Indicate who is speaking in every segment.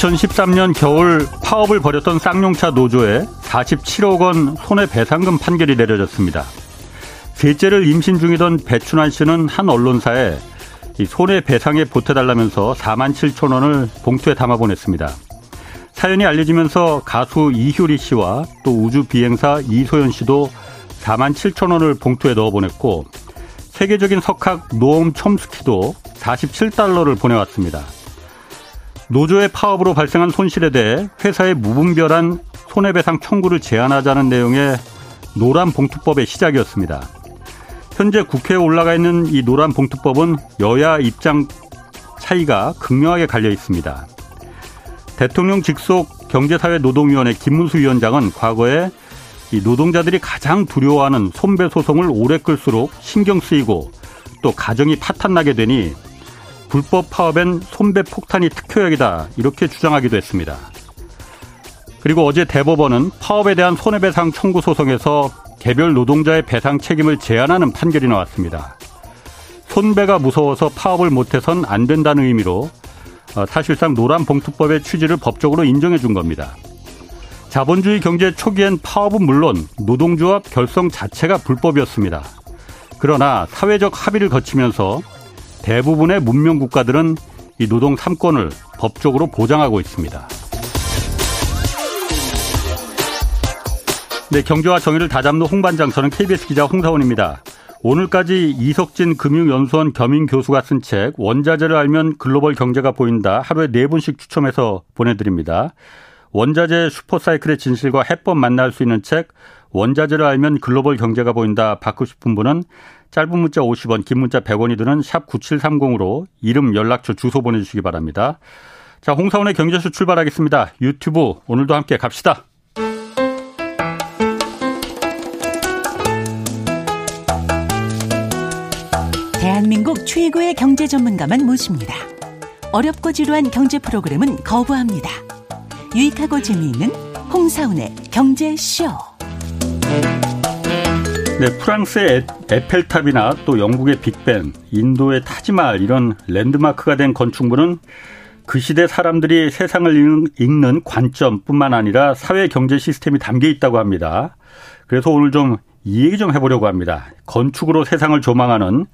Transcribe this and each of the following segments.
Speaker 1: 2013년 겨울 파업을 벌였던 쌍용차 노조에 47억 원 손해배상금 판결이 내려졌습니다. 셋째를 임신 중이던 배춘환 씨는 한 언론사에 손해배상에 보태달라면서 4만 7천 원을 봉투에 담아 보냈습니다. 사연이 알려지면서 가수 이효리 씨와 또 우주 비행사 이소연 씨도 4만 7천 원을 봉투에 넣어 보냈고 세계적인 석학 노엄 촘스키도 47달러를 보내왔습니다. 노조의 파업으로 발생한 손실에 대해 회사의 무분별한 손해배상 청구를 제한하자는 내용의 노란 봉투법의 시작이었습니다. 현재 국회에 올라가 있는 이 노란 봉투법은 여야 입장 차이가 극명하게 갈려 있습니다. 대통령 직속 경제사회노동위원회 김문수 위원장은 과거에 이 노동자들이 가장 두려워하는 손배 소송을 오래 끌수록 신경 쓰이고 또 가정이 파탄나게 되니 불법 파업엔 손배 폭탄이 특효약이다 이렇게 주장하기도 했습니다. 그리고 어제 대법원은 파업에 대한 손해배상 청구 소송에서 개별 노동자의 배상 책임을 제한하는 판결이 나왔습니다. 손배가 무서워서 파업을 못해선 안 된다는 의미로 어, 사실상 노란 봉투법의 취지를 법적으로 인정해 준 겁니다. 자본주의 경제 초기엔 파업은 물론 노동조합 결성 자체가 불법이었습니다. 그러나 사회적 합의를 거치면서 대부분의 문명 국가들은 이 노동 3권을 법적으로 보장하고 있습니다. 네, 경제와 정의를 다잡는 홍반장 저는 KBS 기자 홍사원입니다. 오늘까지 이석진 금융연수원 겸임 교수가 쓴 책 원자재를 알면 글로벌 경제가 보인다 하루에 네 분씩 추첨해서 보내드립니다. 원자재 슈퍼사이클의 진실과 해법 만날 수 있는 책 원자재를 알면 글로벌 경제가 보인다 받고 싶은 분은 짧은 문자 50원, 긴 문자 100원이 드는 샵 9730으로 이름, 연락처, 주소 보내주시기 바랍니다. 자, 홍사원의 경제수 출발하겠습니다. 유튜브 오늘도 함께 갑시다.
Speaker 2: 대한민국 최고의 경제 전문가만 모십니다. 어렵고 지루한 경제 프로그램은 거부합니다. 유익하고 재미있는 홍사운의 경제쇼.
Speaker 1: 네, 프랑스의 에펠탑이나 또 영국의 빅벤, 인도의 타지말 이런 랜드마크가 된 건축물은 그 시대 사람들이 세상을 읽는 관점뿐만 아니라 사회 경제 시스템이 담겨 있다고 합니다. 그래서 오늘 좀 이 얘기 좀 해보려고 합니다. 건축으로 세상을 조망하는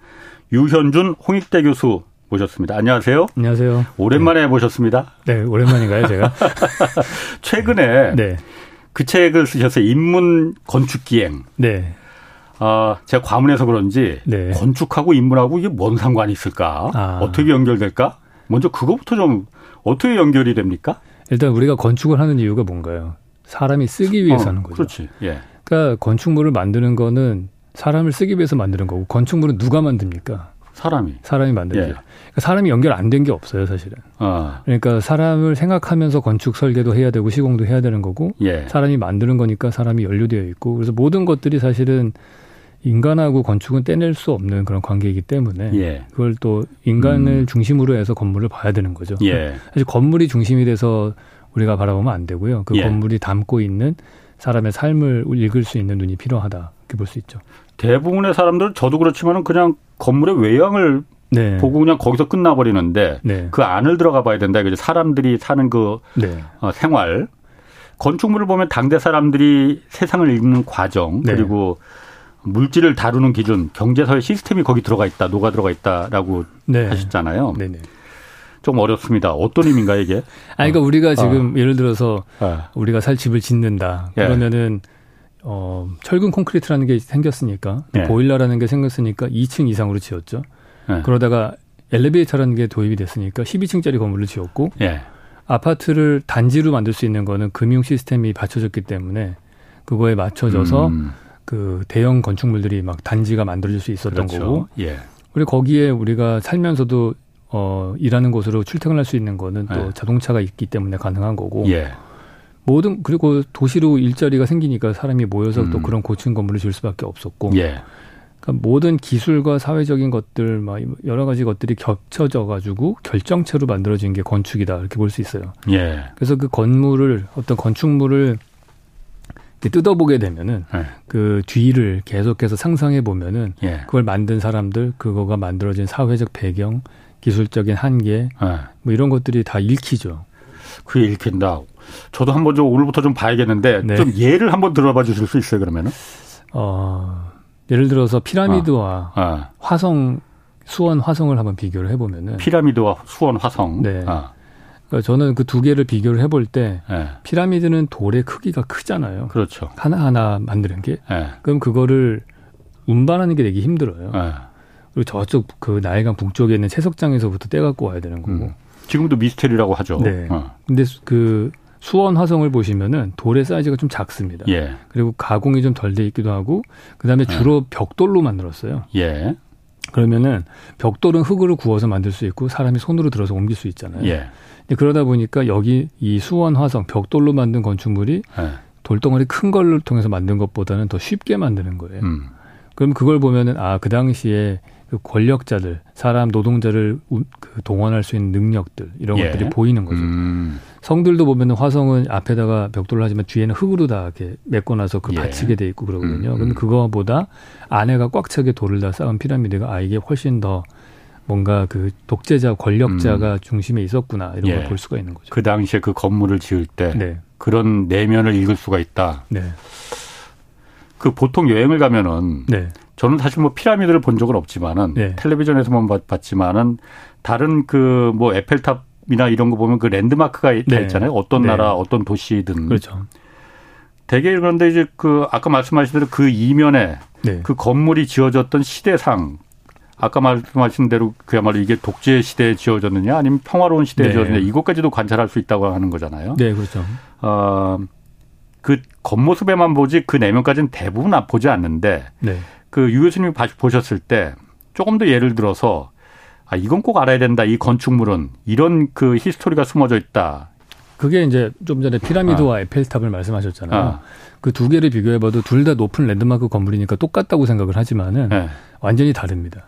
Speaker 1: 유현준 홍익대 교수 모셨습니다. 안녕하세요.
Speaker 3: 안녕하세요.
Speaker 1: 오랜만에 네. 모셨습니다.
Speaker 3: 네, 오랜만인가요, 제가?
Speaker 1: 최근에 네. 그 책을 쓰셨어요. 인문 건축 기행. 네. 아, 제가 과문해서 그런지 네. 건축하고 인문하고 이게 뭔 상관이 있을까? 아. 어떻게 연결될까? 먼저 그것부터 좀 어떻게 연결이 됩니까?
Speaker 3: 일단 우리가 건축을 하는 이유가 뭔가요? 사람이 쓰기 위해서 어, 하는 거죠.
Speaker 1: 그렇지. 예.
Speaker 3: 그러니까 건축물을 만드는 거는 사람을 쓰기 위해서 만드는 거고 건축물은 누가 만듭니까?
Speaker 1: 사람이.
Speaker 3: 사람이 만들죠. 예. 그러니까 사람이 연결 안 된 게 없어요, 사실은. 아. 그러니까 사람을 생각하면서 건축 설계도 해야 되고 시공도 해야 되는 거고 예. 사람이 만드는 거니까 사람이 연루되어 있고 그래서 모든 것들이 사실은 인간하고 건축은 떼낼 수 없는 그런 관계이기 때문에 예. 그걸 또 인간을 음. 중심으로 해서 건물을 봐야 되는 거죠. 예. 사실 건물이 중심이 돼서 우리가 바라보면 안 되고요. 그 예. 건물이 담고 있는 사람의 삶을 읽을 수 있는 눈이 필요하다. 이렇게 볼 수 있죠.
Speaker 1: 대부분의 사람들은 저도 그렇지만 은 그냥 건물의 외형을 네. 보고 그냥 거기서 끝나버리는데 네. 그 안을 들어가 봐야 된다. 이거죠. 사람들이 사는 그 네. 어, 생활. 건축물을 보면 당대 사람들이 세상을 읽는 과정 네. 그리고 물질을 다루는 기준, 경제사회 시스템이 거기 들어가 있다, 녹아 들어가 있다라고 네. 하셨잖아요. 네네. 좀 어렵습니다. 어떤 의미인가 이게?
Speaker 3: 아니, 그러니까 우리가 지금 어. 예를 들어서 어. 우리가 살 집을 짓는다. 예. 그러면은 어, 철근 콘크리트라는 게 생겼으니까 네. 보일러라는 게 생겼으니까 2층 이상으로 지었죠. 네. 그러다가 엘리베이터라는 게 도입이 됐으니까 12층짜리 건물을 지었고 네. 아파트를 단지로 만들 수 있는 거는 금융 시스템이 받쳐졌기 때문에 그거에 맞춰져서 음. 그 대형 건축물들이 막 단지가 만들어질 수 있었던 그렇죠. 거고. 예. 그리고 거기에 우리가 살면서도 어 일하는 곳으로 출퇴근할 수 있는 거는 또 예. 자동차가 있기 때문에 가능한 거고. 예. 모든 그리고 도시로 일자리가 생기니까 사람이 모여서 음. 또 그런 고층 건물을 지을 수밖에 없었고 예. 그러니까 모든 기술과 사회적인 것들 막 여러 가지 것들이 겹쳐져 가지고 결정체로 만들어진 게 건축이다 이렇게 볼 수 있어요. 예. 그래서 그 건물을 어떤 건축물을 뜯어보게 되면은 예. 그 뒤를 계속해서 상상해 보면은 예. 그걸 만든 사람들 그거가 만들어진 사회적 배경 기술적인 한계 예. 뭐 이런 것들이 다 읽히죠.
Speaker 1: 그게 읽힌다. 저도 한번 좀 오늘부터 좀 봐야겠는데 네. 좀 예를 한번 들어봐 주실 수 있어요 그러면은? 어
Speaker 3: 예를 들어서 피라미드와 어. 어. 화성 수원 화성을 한번 비교를 해보면은
Speaker 1: 피라미드와 수원 화성.
Speaker 3: 네. 어. 그러니까 저는 그 두 개를 비교를 해볼 때 네. 피라미드는 돌의 크기가 크잖아요.
Speaker 1: 그렇죠.
Speaker 3: 하나 하나 만드는 게. 네. 그럼 그거를 운반하는 게 되게 힘들어요. 네. 그리고 저쪽 그 나일강 북쪽에 있는 채석장에서부터 떼갖고 와야 되는 거고. 음.
Speaker 1: 지금도 미스테리라고 하죠.
Speaker 3: 네. 어. 근데 그 수원 화성을 보시면은 돌의 사이즈가 좀 작습니다. 예. 그리고 가공이 좀 덜 돼 있기도 하고 그다음에 예. 주로 예. 벽돌로 만들었어요. 예. 그러면은 벽돌은 흙으로 구워서 만들 수 있고 사람이 손으로 들어서 옮길 수 있잖아요. 예. 그러다 보니까 여기 이 수원 화성 벽돌로 만든 건축물이 예. 돌덩어리 큰 걸로 통해서 만든 것보다는 더 쉽게 만드는 거예요. 음. 그럼 그걸 보면은 아 그 당시에 그 권력자들, 사람 노동자를 그 동원할 수 있는 능력들 이런 예. 것들이 보이는 거죠. 음. 성들도 보면은 화성은 앞에다가 벽돌을 하지만 뒤에는 흙으로 다 이렇게 메꿔놔서 그 예. 받치게 돼 있고 그러거든요. 음. 그럼 그거보다 안에가 꽉 차게 돌을 다 쌓은 피라미드가 아 이게 훨씬 더 뭔가 그 독재자 권력자가 음. 중심에 있었구나 이런 예. 걸볼 수가 있는 거죠.
Speaker 1: 그 당시에 그 건물을 지을 때 네. 그런 내면을 읽을 수가 있다. 네. 그 보통 여행을 가면은 네. 저는 사실 뭐 피라미드를 본 적은 없지만은 네. 텔레비전에서만 봤지만은 다른 그 뭐 에펠탑이나 이런 거 보면 그 랜드마크가 네. 다 있잖아요. 어떤 네. 나라, 어떤 도시든.
Speaker 3: 그렇죠.
Speaker 1: 대개 그런데 이제 그 아까 말씀하신 대로 그 이면에 네. 그 건물이 지어졌던 시대상 아까 말씀하신 대로 그야말로 이게 독재 시대에 지어졌느냐 아니면 평화로운 시대에 네. 지어졌느냐 이것까지도 관찰할 수 있다고 하는 거잖아요.
Speaker 3: 네, 그렇죠. 어,
Speaker 1: 그 겉모습에만 보지 그 내면까지는 대부분 보지 않는데 네. 그유 교수님이 보셨을 때 조금 더 예를 들어서 아 이건 꼭 알아야 된다. 이 건축물은 이런 그 history가 숨어져 있다.
Speaker 3: 그게 이제 좀 전에 피라미드와 아. 에펠탑을 말씀하셨잖아요. 아. 그두 개를 비교해봐도 둘 다 높은 랜드마크 건물이니까 똑같다고 생각을 하지만은 네. 완전히 다릅니다.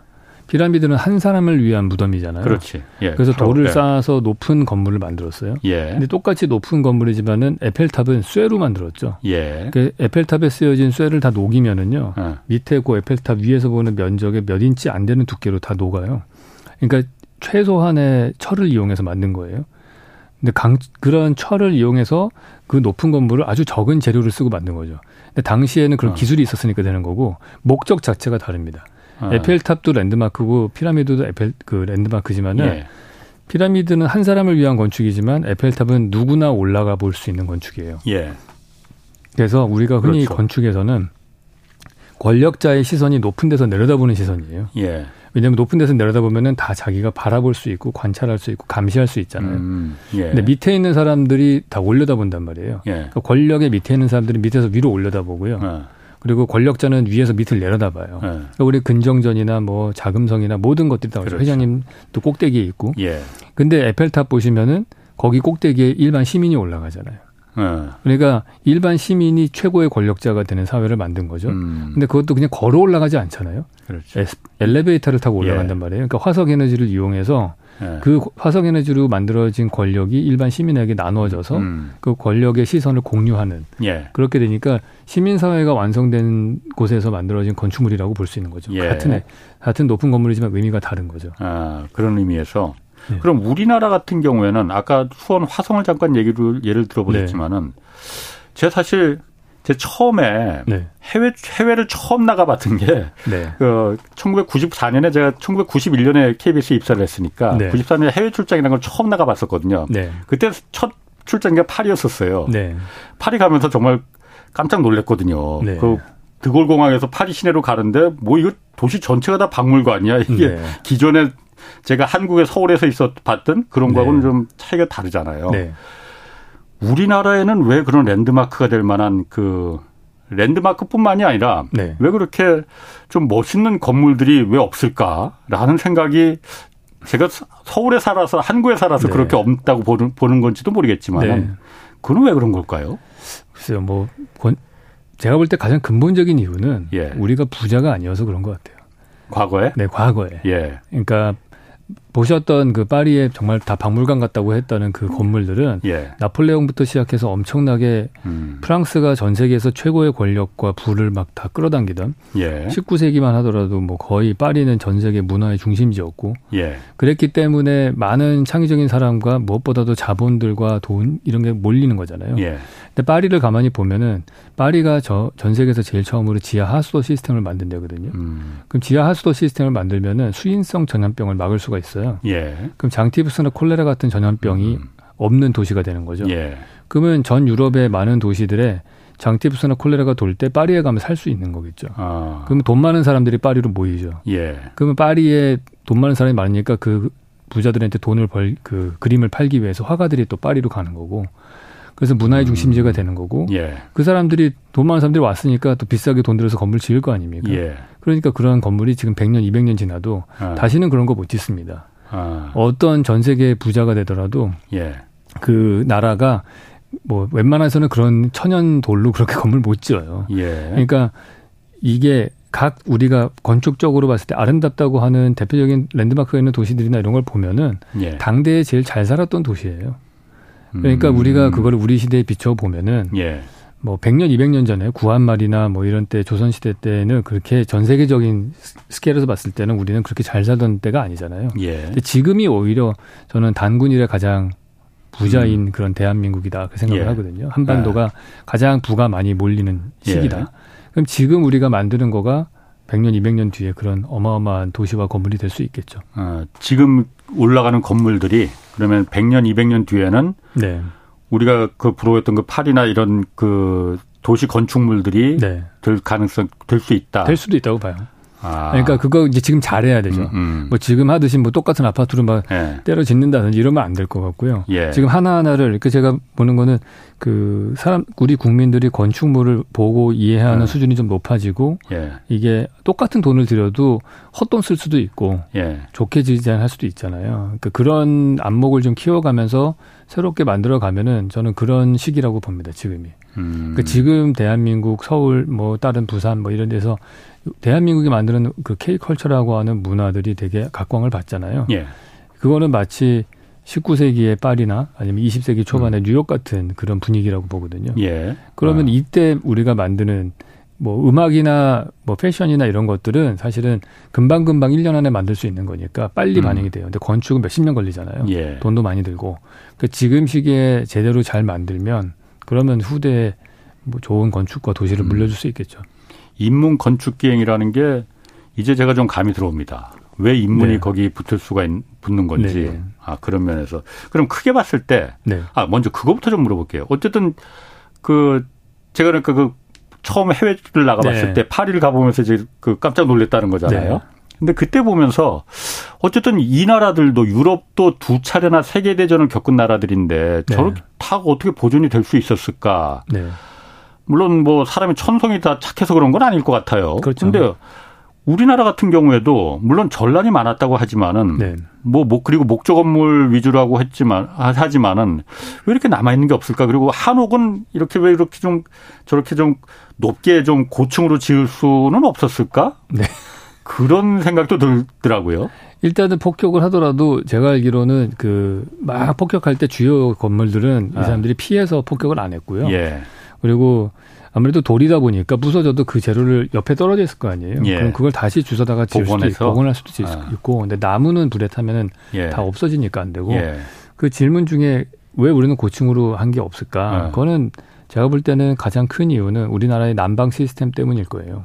Speaker 3: 피라미드는 한 사람을 위한 무덤이잖아요.
Speaker 1: 그렇지.
Speaker 3: 예, 그래서 돌을 예. 쌓아서 높은 건물을 만들었어요. 예. 근데 똑같이 높은 건물이지만은 에펠탑은 쇠로 만들었죠. 예. 그 에펠탑에 쓰여진 쇠를 다 녹이면은요. 예. 밑에 그 에펠탑 위에서 보는 면적의 몇 인치 안 되는 두께로 다 녹아요. 그러니까 최소한의 철을 이용해서 만든 거예요. 근데 강, 그런 철을 이용해서 그 높은 건물을 아주 적은 재료를 쓰고 만든 거죠. 근데 당시에는 그런 어. 기술이 있었으니까 되는 거고 목적 자체가 다릅니다. 어. 에펠탑도 랜드마크고 피라미드도 에펠 그 랜드마크지만은 예. 피라미드는 한 사람을 위한 건축이지만 에펠탑은 누구나 올라가 볼 수 있는 건축이에요. 예. 그래서 우리가 흔히 그렇죠. 건축에서는 권력자의 시선이 높은 데서 내려다보는 시선이에요. 예. 왜냐하면 높은 데서 내려다보면은 다 자기가 바라볼 수 있고 관찰할 수 있고 감시할 수 있잖아요. 음, 예. 근데 밑에 있는 사람들이 다 올려다본단 말이에요. 예. 그러니까 권력의 밑에 있는 사람들이 밑에서 위로 올려다보고요. 어. 그리고 권력자는 위에서 밑을 내려다봐요. 네. 그러니까 우리 근정전이나 뭐 자금성이나 모든 것들이 다 그렇죠. 회장님도 꼭대기에 있고. 예. 근데 에펠탑 보시면은 거기 꼭대기에 일반 시민이 올라가잖아요. 네. 그러니까 일반 시민이 최고의 권력자가 되는 사회를 만든 거죠. 음. 근데 그것도 그냥 걸어 올라가지 않잖아요. 그렇죠. 엘리베이터를 타고 올라간단 예. 말이에요. 그러니까 화석 에너지를 이용해서 네. 그 화석 에너지로 만들어진 권력이 일반 시민에게 나누어져서 음. 그 권력의 시선을 공유하는 예. 그렇게 되니까 시민 사회가 완성된 곳에서 만들어진 건축물이라고 볼 수 있는 거죠. 예. 같은 같은 높은 건물이지만 의미가 다른 거죠.
Speaker 1: 아, 그런 의미에서 네. 그럼 우리나라 같은 경우에는 아까 수원 화성을 잠깐 얘기를 예를 들어보셨지만은 네. 제가 사실 제 처음에 네. 해외 해외를 처음 나가봤던 게 네. 그 1994년에 제가 1991년에 KBS에 입사를 했으니까 네. 94년에 해외 출장이라는 걸 처음 나가봤었거든요. 네. 그때 첫 출장이 파리였었어요. 네. 파리 가면서 정말 깜짝 놀랐거든요. 네. 그 드골 공항에서 파리 시내로 가는데 뭐 이거 도시 전체가 다 박물관이야. 이게 네. 기존에 제가 한국의 서울에서 있었 봤던 그런 거하고는 좀 차이가 다르잖아요. 우리나라에는 왜 그런 랜드마크가 될 만한 그 랜드마크뿐만이 아니라 네. 왜 그렇게 좀 멋있는 건물들이 왜 없을까라는 생각이 제가 서울에 살아서 한국에 살아서 네. 그렇게 없다고 보는, 보는 건지도 모르겠지만 네. 그건 왜 그런 걸까요?
Speaker 3: 글쎄요, 뭐 제가 볼 때 가장 근본적인 이유는 예. 우리가 부자가 아니어서 그런 것 같아요.
Speaker 1: 과거에?
Speaker 3: 네, 과거에. 예. 그러니까 보셨던 그 파리에 정말 다 박물관 같다고 했다는 그 건물들은 예. 나폴레옹부터 시작해서 엄청나게 음. 프랑스가 전 세계에서 최고의 권력과 부를 막 다 끌어당기던 예. 19세기만 하더라도 뭐 거의 파리는 전 세계 문화의 중심지였고 예. 그랬기 때문에 많은 창의적인 사람과 무엇보다도 자본들과 돈 이런 게 몰리는 거잖아요. 예. 근데 파리를 가만히 보면은 파리가 저 전 세계에서 제일 처음으로 지하 하수도 시스템을 만든 데거든요. 음. 그럼 지하 하수도 시스템을 만들면은 수인성 전염병을 막을 수가 있어요. 예. 그럼 장티푸스나 콜레라 같은 전염병이 음. 없는 도시가 되는 거죠. 예. 그러면 전 유럽의 많은 도시들에 장티푸스나 콜레라가 돌 때 파리에 가면 살 수 있는 거겠죠. 아. 그러면 돈 많은 사람들이 파리로 모이죠. 예. 그러면 파리에 돈 많은 사람이 많으니까 그 부자들한테 돈을 벌 그 그림을 팔기 위해서 화가들이 또 파리로 가는 거고 그래서 문화의 음. 중심지가 되는 거고 예. 그 사람들이 돈 많은 사람들이 왔으니까 또 비싸게 돈 들여서 건물 지을 거 아닙니까? 예. 그러니까 그런 건물이 지금 100년, 200년 지나도 아. 다시는 그런 거 못 짓습니다. 아. 어떤 전 세계 부자가 되더라도 예. 그 나라가 뭐 웬만해서는 그런 천연 돌로 그렇게 건물 못 지어요. 예. 그러니까 이게 각 우리가 건축적으로 봤을 때 아름답다고 하는 대표적인 랜드마크가 있는 도시들이나 이런 걸 보면은 예. 당대에 제일 잘 살았던 도시예요. 그러니까 음. 우리가 그걸 우리 시대에 비춰 보면은 예. 뭐 100년, 200년 전에 구한말이나 뭐 이런 때 조선 시대 때는 그렇게 전 세계적인 스케일에서 봤을 때는 우리는 그렇게 잘 살던 때가 아니잖아요. 예. 근데 지금이 오히려 저는 단군일의 가장 부자인 음. 그런 대한민국이다 그 생각을 예. 하거든요. 한반도가 예. 가장 부가 많이 몰리는 시기다. 예. 그럼 지금 우리가 만드는 거가 100년, 200년 뒤에 그런 어마어마한 도시와 건물이 될 수 있겠죠.
Speaker 1: 어, 지금 올라가는 건물들이 그러면 100년, 200년 뒤에는 네. 우리가 그 부러웠던 그 파리나 이런 그 도시 건축물들이 네. 될 가능성 될 수 있다.
Speaker 3: 될 수도 있다고 봐요. 아. 그러니까 그거 이제 지금 잘해야 되죠. 음, 음. 뭐 지금 하듯이 뭐 똑같은 아파트를 막 예. 때려 짓는다든지 이러면 안 될 것 같고요. 예. 지금 하나하나를 이렇게 제가 보는 거는 그 사람 우리 국민들이 건축물을 보고 이해하는 음. 수준이 좀 높아지고 예. 이게 똑같은 돈을 들여도 헛돈 쓸 수도 있고 예. 좋게 디자인할 수도 있잖아요. 그러니까 그런 안목을 좀 키워가면서 새롭게 만들어 가면은 저는 그런 시기라고 봅니다. 지금이. 음. 그러니까 지금 대한민국 서울 뭐 다른 부산 뭐 이런 데서 대한민국이 만드는 그 K컬처라고 하는 문화들이 되게 각광을 받잖아요. 예. 그거는 마치 19세기의 파리나 아니면 20세기 초반의 음. 뉴욕 같은 그런 분위기라고 보거든요. 예. 그러면 아. 이때 우리가 만드는 뭐 음악이나 뭐 패션이나 이런 것들은 사실은 금방금방 1년 안에 만들 수 있는 거니까 빨리 음. 반영이 돼요. 근데 건축은 몇십 년 걸리잖아요. 예. 돈도 많이 들고. 그 지금 시기에 제대로 잘 만들면 그러면 후대에 뭐 좋은 건축과 도시를 음. 물려줄 수 있겠죠.
Speaker 1: 인문 건축 기행이라는 게 이제 제가 좀 감이 들어옵니다. 왜 인문이 네. 거기 붙을 수가 있, 붙는 건지. 네. 아, 그런 면에서. 그럼 크게 봤을 때, 네. 아, 먼저 그거부터 좀 물어볼게요. 어쨌든 그, 제가 그러니까 그 처음 해외를 나가봤을 네. 때 파리를 가보면서 이제 그 깜짝 놀랐다는 거잖아요. 네. 근데 그때 보면서 어쨌든 이 나라들도 유럽도 두 차례나 세계 대전을 겪은 나라들인데 네. 저렇게 다 어떻게 보존이 될 수 있었을까? 네. 물론 뭐 사람이 천성이 다 착해서 그런 건 아닐 것 같아요. 그렇죠. 근데 우리나라 같은 경우에도 물론 전란이 많았다고 하지만은 네. 뭐, 뭐 그리고 목조 건물 위주라고 했지만 하지만은 왜 이렇게 남아 있는 게 없을까? 그리고 한옥은 이렇게 왜 이렇게 좀 저렇게 좀 높게 좀 고층으로 지을 수는 없었을까? 네. 그런 생각도 들더라고요.
Speaker 3: 일단은 폭격을 하더라도 제가 알기로는 그 막 폭격할 때 주요 건물들은 이 아. 사람들이 피해서 폭격을 안 했고요. 예. 그리고 아무래도 돌이다 보니까 부서져도 그 재료를 옆에 떨어져 있을 거 아니에요. 예. 그럼 그걸 다시 주워다가 지을 수도 있고 복원할 수도 아. 있고 근데 나무는 불에 타면은 예. 다 없어지니까 안 되고 예. 그 질문 중에 왜 우리는 고층으로 한 게 없을까? 아. 그거는 제가 볼 때는 가장 큰 이유는 우리나라의 난방 시스템 때문일 거예요.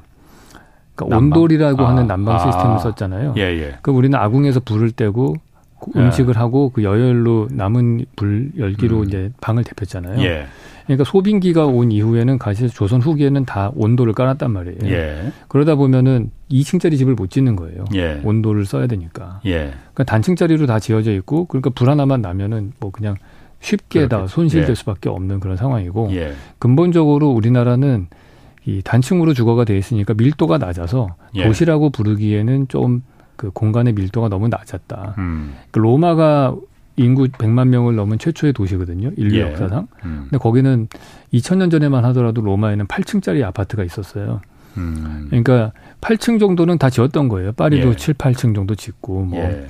Speaker 3: 그러니까 난방? 온돌이라고 아. 하는 난방 시스템을 아. 썼잖아요. 예, 예. 그 우리는 아궁에서 불을 떼고 예. 음식을 하고 그 여열로 남은 불 열기로 음. 이제 방을 데폈잖아요. 예. 그러니까 소빙기가 온 이후에는 사실 조선 후기에는 다 온도를 깔았단 말이에요. 예. 그러다 보면은 2층짜리 집을 못 짓는 거예요. 예. 온도를 써야 되니까. 예. 그러니까 단층짜리로 다 지어져 있고 그러니까 불 하나만 나면은 뭐 그냥 쉽게 그렇겠다. 다 손실될 예. 수밖에 없는 그런 상황이고 예. 근본적으로 우리나라는 이 단층으로 주거가 돼 있으니까 밀도가 낮아서 예. 도시라고 부르기에는 좀 그 공간의 밀도가 너무 낮았다. 음. 그 로마가 인구 100만 명을 넘은 최초의 도시거든요. 인류 예. 역사상. 음. 근데 거기는 2000년 전에만 하더라도 로마에는 8층짜리 아파트가 있었어요. 음. 그러니까 8층 정도는 다 지었던 거예요. 파리도 예. 7, 8층 정도 짓고 뭐. 예.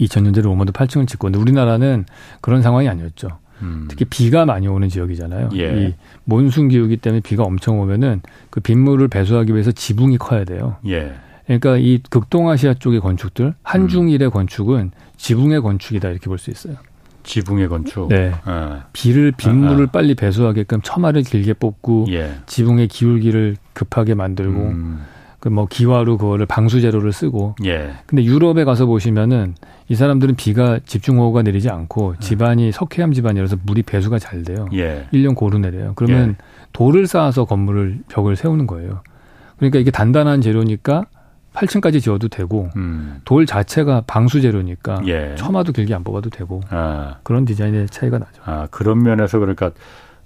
Speaker 3: 2000년대로 로마도 8층을 짓고 근데 우리나라는 그런 상황이 아니었죠. 음. 특히 비가 많이 오는 지역이잖아요. 예. 이 몬순 기후기 때문에 비가 엄청 오면은 그 빗물을 배수하기 위해서 지붕이 커야 돼요. 예. 그러니까 이 극동아시아 쪽의 건축들 한중일의 음. 건축은 지붕의 건축이다 이렇게 볼 수 있어요.
Speaker 1: 지붕의 건축.
Speaker 3: 네. 아. 비를 빗물을 아, 아. 빨리 배수하게끔 처마를 길게 뽑고 예. 지붕의 기울기를 급하게 만들고 음. 그 뭐 기와로 그거를 방수 재료를 쓰고. 예. 근데 유럽에 가서 보시면은 이 사람들은 비가 집중호우가 내리지 않고 음. 집안이 석회암 집안이라서 물이 배수가 잘 돼요. 예. 1년 고루 내려요. 그러면 예. 돌을 쌓아서 건물을 벽을 세우는 거예요. 그러니까 이게 단단한 재료니까 8층까지 지어도 되고 음. 돌 자체가 방수 재료니까 예. 처마도 길게 안 뽑아도 되고 아. 그런 디자인의 차이가 나죠.
Speaker 1: 아 그런 면에서 그러니까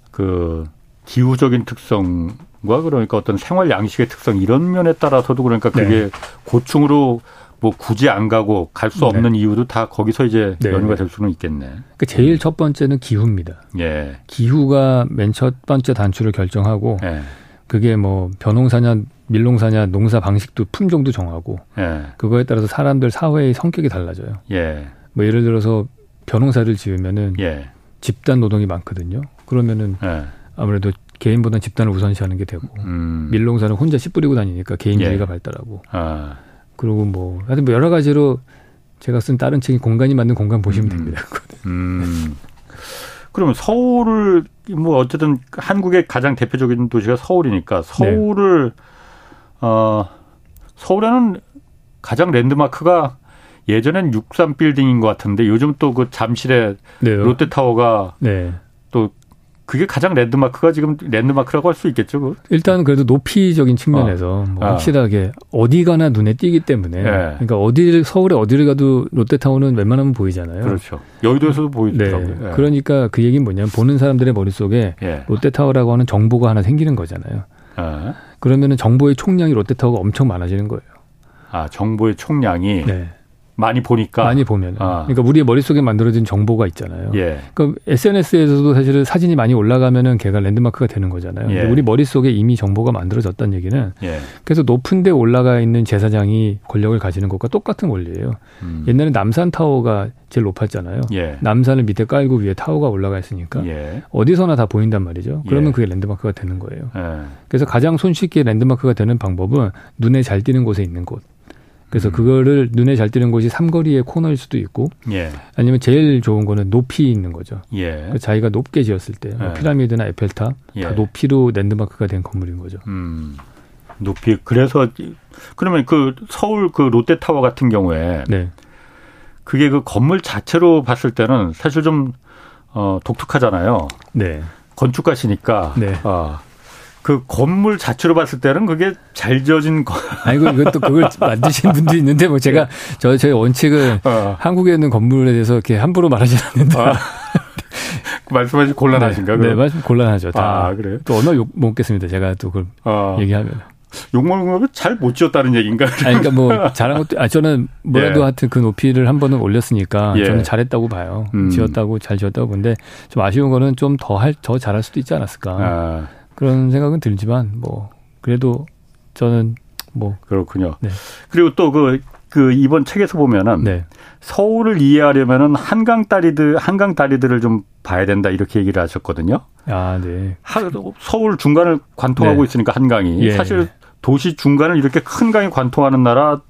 Speaker 1: 그 기후적인 특성 과 그러니까 어떤 생활 양식의 특성 이런 면에 따라서도 그러니까 그게 네. 고충으로 뭐 굳이 안 가고 갈수 네. 없는 네. 이유도 다 거기서 이제 네. 연유가 될 수는 있겠네.
Speaker 3: 그 제일 첫 번째는 기후입니다. 예. 기후가 맨 첫 번째 단추를 결정하고 예. 그게 뭐 벼농사냐 밀농사냐 농사 방식도 품종도 정하고 예. 그거에 따라서 사람들 사회의 성격이 달라져요. 예. 뭐 예를 들어서 벼농사를 지으면은 예. 집단 노동이 많거든요. 그러면은 예. 아무래도 개인보다 집단을 우선시하는 게 되고 음. 밀농사는 혼자 씨 뿌리고 다니니까 개인주의가 예. 발달하고 아. 그리고 뭐 하여튼 뭐 여러 가지로 제가 쓴 다른 책이 공간이 맞는 공간 보시면 음. 됩니다. 음.
Speaker 1: 그러면 서울을 뭐 어쨌든 한국의 가장 대표적인 도시가 서울이니까 서울을 네. 어 서울에는 가장 랜드마크가 예전엔 63 빌딩인 것 같은데 요즘 또 그 잠실에 네. 롯데타워가 네. 또 그게 가장 랜드마크가 지금 랜드마크라고 할 수 있겠죠. 그?
Speaker 3: 일단 그래도 높이적인 측면에서 어. 뭐 아. 확실하게 어디 가나 눈에 띄기 때문에 네. 그러니까 어디를 서울에 어디를 가도 롯데타워는 웬만하면 보이잖아요.
Speaker 1: 그렇죠. 여의도에서도 보이더라고요. 네.
Speaker 3: 네. 그러니까 그 얘기는 뭐냐면 보는 사람들의 머릿속에 예. 롯데타워라고 하는 정보가 하나 생기는 거잖아요. 아. 그러면은 정보의 총량이 롯데타워가 엄청 많아지는 거예요.
Speaker 1: 아, 정보의 총량이 네. 많이 보니까
Speaker 3: 많이 보면 아. 그러니까 우리의 머릿속에 만들어진 정보가 있잖아요. 예. 그러니까 SNS에서도 사실은 사진이 많이 올라가면은 걔가 랜드마크가 되는 거잖아요. 예. 우리 머릿속에 이미 정보가 만들어졌다는 얘기는 예. 그래서 높은 데 올라가 있는 제사장이 권력을 가지는 것과 똑같은 원리예요. 음. 옛날에 남산 타워가 제일 높았잖아요. 예. 남산을 밑에 깔고 위에 타워가 올라가 있으니까 예. 어디서나 다 보인단 말이죠. 그러면 예. 그게 랜드마크가 되는 거예요. 그래서 가장 손쉽게 랜드마크가 되는 방법은 눈에 잘 띄는 곳에 있는 곳. 그래서 음. 그거를 눈에 잘 띄는 곳이 삼거리의 코너일 수도 있고 예. 아니면 제일 좋은 거는 높이 있는 거죠. 예. 자기가 높게 지었을 때뭐 예. 피라미드나 에펠탑 예. 다 높이로 랜드마크가 된 건물인 거죠. 음.
Speaker 1: 높이 그래서 그러면 그 서울 그 롯데타워 같은 경우에 네. 그게 그 건물 자체로 봤을 때는 사실 좀 어, 독특하잖아요. 네. 건축가시니까 네. 어, 그 건물 자체로 봤을 때는 그게 잘 지어진 거.
Speaker 3: 아이고 이것도 그걸 만드신 분도 있는데 뭐 제가 저 저희 원칙은 어. 한국에 있는 건물에 대해서 이렇게 함부로 말하지 않는다. 아.
Speaker 1: 말씀하시 곤란하신가?
Speaker 3: 네, 네, 말씀 곤란하죠. 다. 아, 그래요? 또 언어 욕 먹겠습니다. 제가 또 그걸 어. 얘기하면.
Speaker 1: 욕먹는 거면 잘못 지었다는 얘기인가?
Speaker 3: 아니, 그러니까 뭐 잘한 것도, 아 저는 뭐라도 예. 하여튼 그 높이를 한 번은 올렸으니까 예. 저는 잘했다고 봐요. 음. 지었다고 잘 지었다고 보는데 좀 아쉬운 거는 좀 더 할, 더 잘할 수도 있지 않았을까. 아. 그런 생각은 들지만 뭐 그래도 저는 뭐
Speaker 1: 그렇군요. 네. 그리고 또그 그 이번 책에서 보면은 네. 서울을 이해하려면은 한강 다리들 한강 다리들을 좀 봐야 된다 이렇게 얘기를 하셨거든요. 아, 네. 하, 서울 중간을 관통하고 네. 있으니까 한강이 예. 사실 도시 중간을 이렇게 큰 강이 관통하는 나라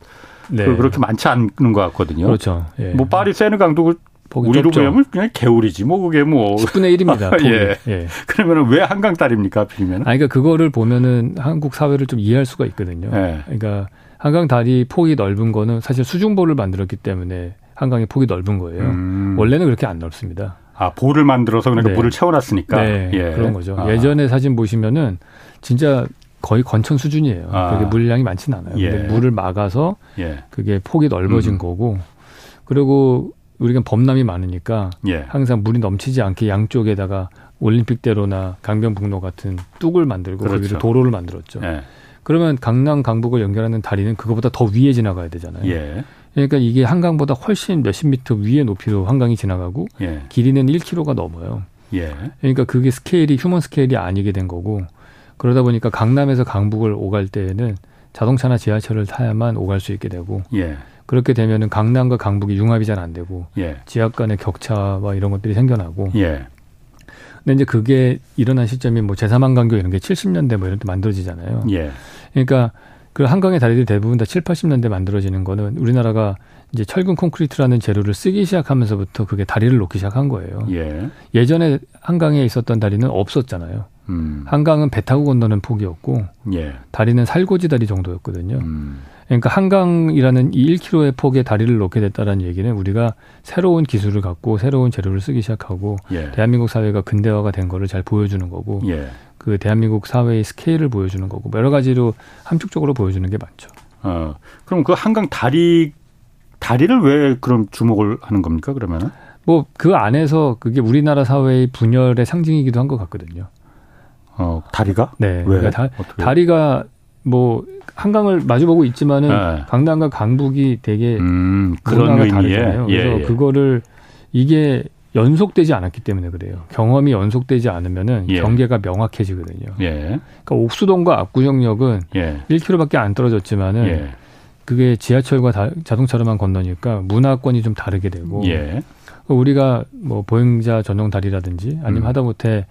Speaker 1: 네. 그 그렇게 많지 않은 것 같거든요.
Speaker 3: 그렇죠.
Speaker 1: 예. 뭐 파리 세느강도 우리로 보면 그냥 개울이지 뭐 그게 뭐
Speaker 3: 10분의 1입니다.
Speaker 1: 예. 예. 그러면은 왜 한강 다리입니까? 빌면?
Speaker 3: 아 그러니까 그거를 보면은 한국 사회를 좀 이해할 수가 있거든요. 예. 그러니까 한강 다리 폭이 넓은 거는 사실 수중보를 만들었기 때문에 한강의 폭이 넓은 거예요. 음. 원래는 그렇게 안 넓습니다.
Speaker 1: 아 보를 만들어서 그러니까 네. 물을 채워놨으니까
Speaker 3: 네, 예. 그런 거죠. 아. 예전에 사진 보시면은 진짜 거의 건천 수준이에요. 아. 그게 물량이 많지는 않아요. 예. 근데 물을 막아서 예. 그게 폭이 넓어진 음. 거고 그리고 우리가 범람이 많으니까 예. 항상 물이 넘치지 않게 양쪽에다가 올림픽대로나 강변북로 같은 뚝을 만들고 그렇죠. 거기로 도로를 만들었죠. 예. 그러면 강남 강북을 연결하는 다리는 그거보다 더 위에 지나가야 되잖아요. 예. 그러니까 이게 한강보다 훨씬 몇십 미터 위에 높이로 한강이 지나가고 예. 길이는 1km가 넘어요. 예. 그러니까 그게 스케일이 휴먼 스케일이 아니게 된 거고 그러다 보니까 강남에서 강북을 오갈 때에는 자동차나 지하철을 타야만 오갈 수 있게 되고 예. 그렇게 되면은 강남과 강북이 융합이 잘 안 되고 예. 지역 간의 격차와 이런 것들이 생겨나고 예. 근데 이제 그게 일어난 시점이 뭐 제3한 강교 이런 게 70년대 뭐 이런 때 만들어지잖아요. 예. 그러니까 그 한강의 다리들이 대부분 다 7, 80년대 만들어지는 거는 우리나라가 이제 철근 콘크리트라는 재료를 쓰기 시작하면서부터 그게 다리를 놓기 시작한 거예요. 예. 예전에 한강에 있었던 다리는 없었잖아요. 음. 한강은 배 타고 건너는 폭이었고 예. 다리는 살고지 다리 정도였거든요. 음. 그러니까 한강이라는 이 1km의 폭에 다리를 놓게 됐다는 얘기는 우리가 새로운 기술을 갖고 새로운 재료를 쓰기 시작하고 예. 대한민국 사회가 근대화가 된 거를 잘 보여주는 거고 예. 그 대한민국 사회의 스케일을 보여주는 거고 여러 가지로 함축적으로 보여주는 게 많죠.
Speaker 1: 어, 그럼 그 한강 다리 다리를 왜 그럼 주목을 하는 겁니까 그러면은?
Speaker 3: 뭐 그 안에서 그게 우리나라 사회의 분열의 상징이기도 한 것 같거든요.
Speaker 1: 어 다리가?
Speaker 3: 네. 왜? 그러니까 다, 다리가 뭐 한강을 마주보고 있지만은 네. 강남과 강북이 되게 음, 그런 의미에 다르잖아요. 예, 그래서 예. 그거를 이게 연속되지 않았기 때문에 그래요. 경험이 연속되지 않으면은 예. 경계가 명확해지거든요. 예. 그러니까 옥수동과 압구정역은 예. 1km밖에 안 떨어졌지만은 예. 그게 지하철과 다, 자동차로만 건너니까 문화권이 좀 다르게 되고 예. 우리가 뭐 보행자 전용 다리라든지 아니면 음. 하다못해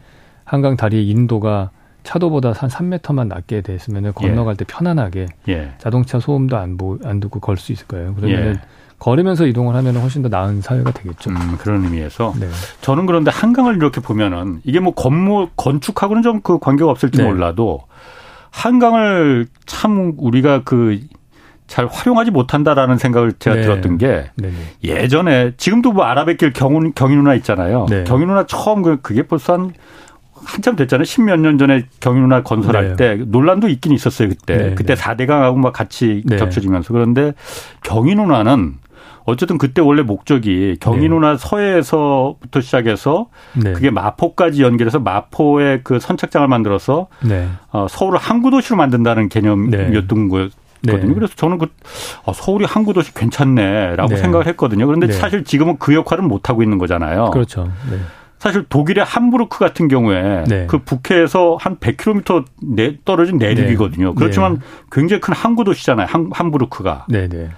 Speaker 3: 한강 다리의 인도가 차도보다 한 3m만 낮게 됐으면 건너갈 예. 때 편안하게 예. 자동차 소음도 안, 보, 안 듣고 걸 수 있을 거예요. 그러면 예. 걸으면서 이동을 하면 훨씬 더 나은 사회가 되겠죠.
Speaker 1: 음, 그런 의미에서 네. 저는 그런데 한강을 이렇게 보면은 이게 뭐 건물 건축하고는 좀 그 관계가 없을지 네. 몰라도 한강을 참 우리가 그 잘 활용하지 못한다라는 생각을 제가 네. 들었던 게 네, 네. 예전에 지금도 뭐 아라뱃길 경인 누나 있잖아요. 네. 경인 누나 처음 그 그게 벌써 한 한참 됐잖아요. 십몇 년 전에 경인 누나 건설할 네. 때 논란도 있긴 있었어요. 그때 네. 그때 네. 4대강하고 막 같이 네. 겹쳐지면서 그런데 경인 누나는 어쨌든 그때 원래 목적이 경인 누나 네. 서해에서부터 시작해서 네. 그게 마포까지 연결해서 마포의 그 선착장을 만들어서 어, 서울을 항구 도시로 만든다는 개념이었던 거였. 거든요. 그래서 저는 그 어, 서울이 항구 도시 괜찮네라고 생각을 했거든요. 그런데 사실 지금은 그 역할은 못 하고 있는 거잖아요.
Speaker 3: 그렇죠.
Speaker 1: 사실 독일의 함부르크 같은 경우에 네. 그 북해에서 한 100km 내, 떨어진 내륙이거든요. 네. 그렇지만 네. 굉장히 큰 항구 도시잖아요. 함, 함부르크가. 네, 네.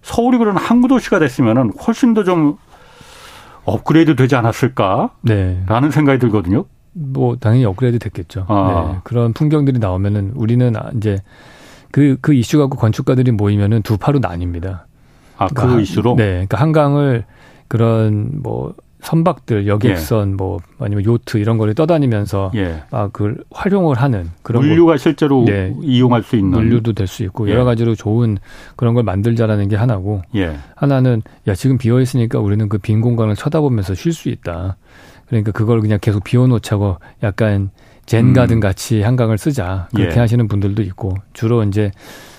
Speaker 1: 서울이 그런 항구 도시가 됐으면은 훨씬 더 좀 업그레이드 되지 않았을까라는 네. 생각이 들거든요.
Speaker 3: 뭐 당연히 업그레이드 됐겠죠. 아. 네. 그런 풍경들이 나오면은 우리는 이제 그, 그 이슈 갖고 건축가들이 모이면은 두 파로 나뉩니다.
Speaker 1: 아, 그 그러니까 이슈로?
Speaker 3: 네. 그러니까 한강을 그런 뭐 선박들 여객선 예. 뭐 아니면 요트 이런 거를 떠다니면서 예. 막그 활용을 하는
Speaker 1: 그런 물류가 거. 실제로 네. 이용할 수 있는
Speaker 3: 물류도 될 수 있고 예. 여러 가지로 좋은 그런 걸 만들자라는 게 하나고 예. 하나는 야 지금 비어 있으니까 우리는 그 빈 공간을 쳐다보면서 쉴 수 있다. 그러니까 그걸 그냥 계속 비워놓자고 약간 젠 가든 음. 같이 한강을 쓰자 그렇게 예. 하시는 분들도 있고 주로 이제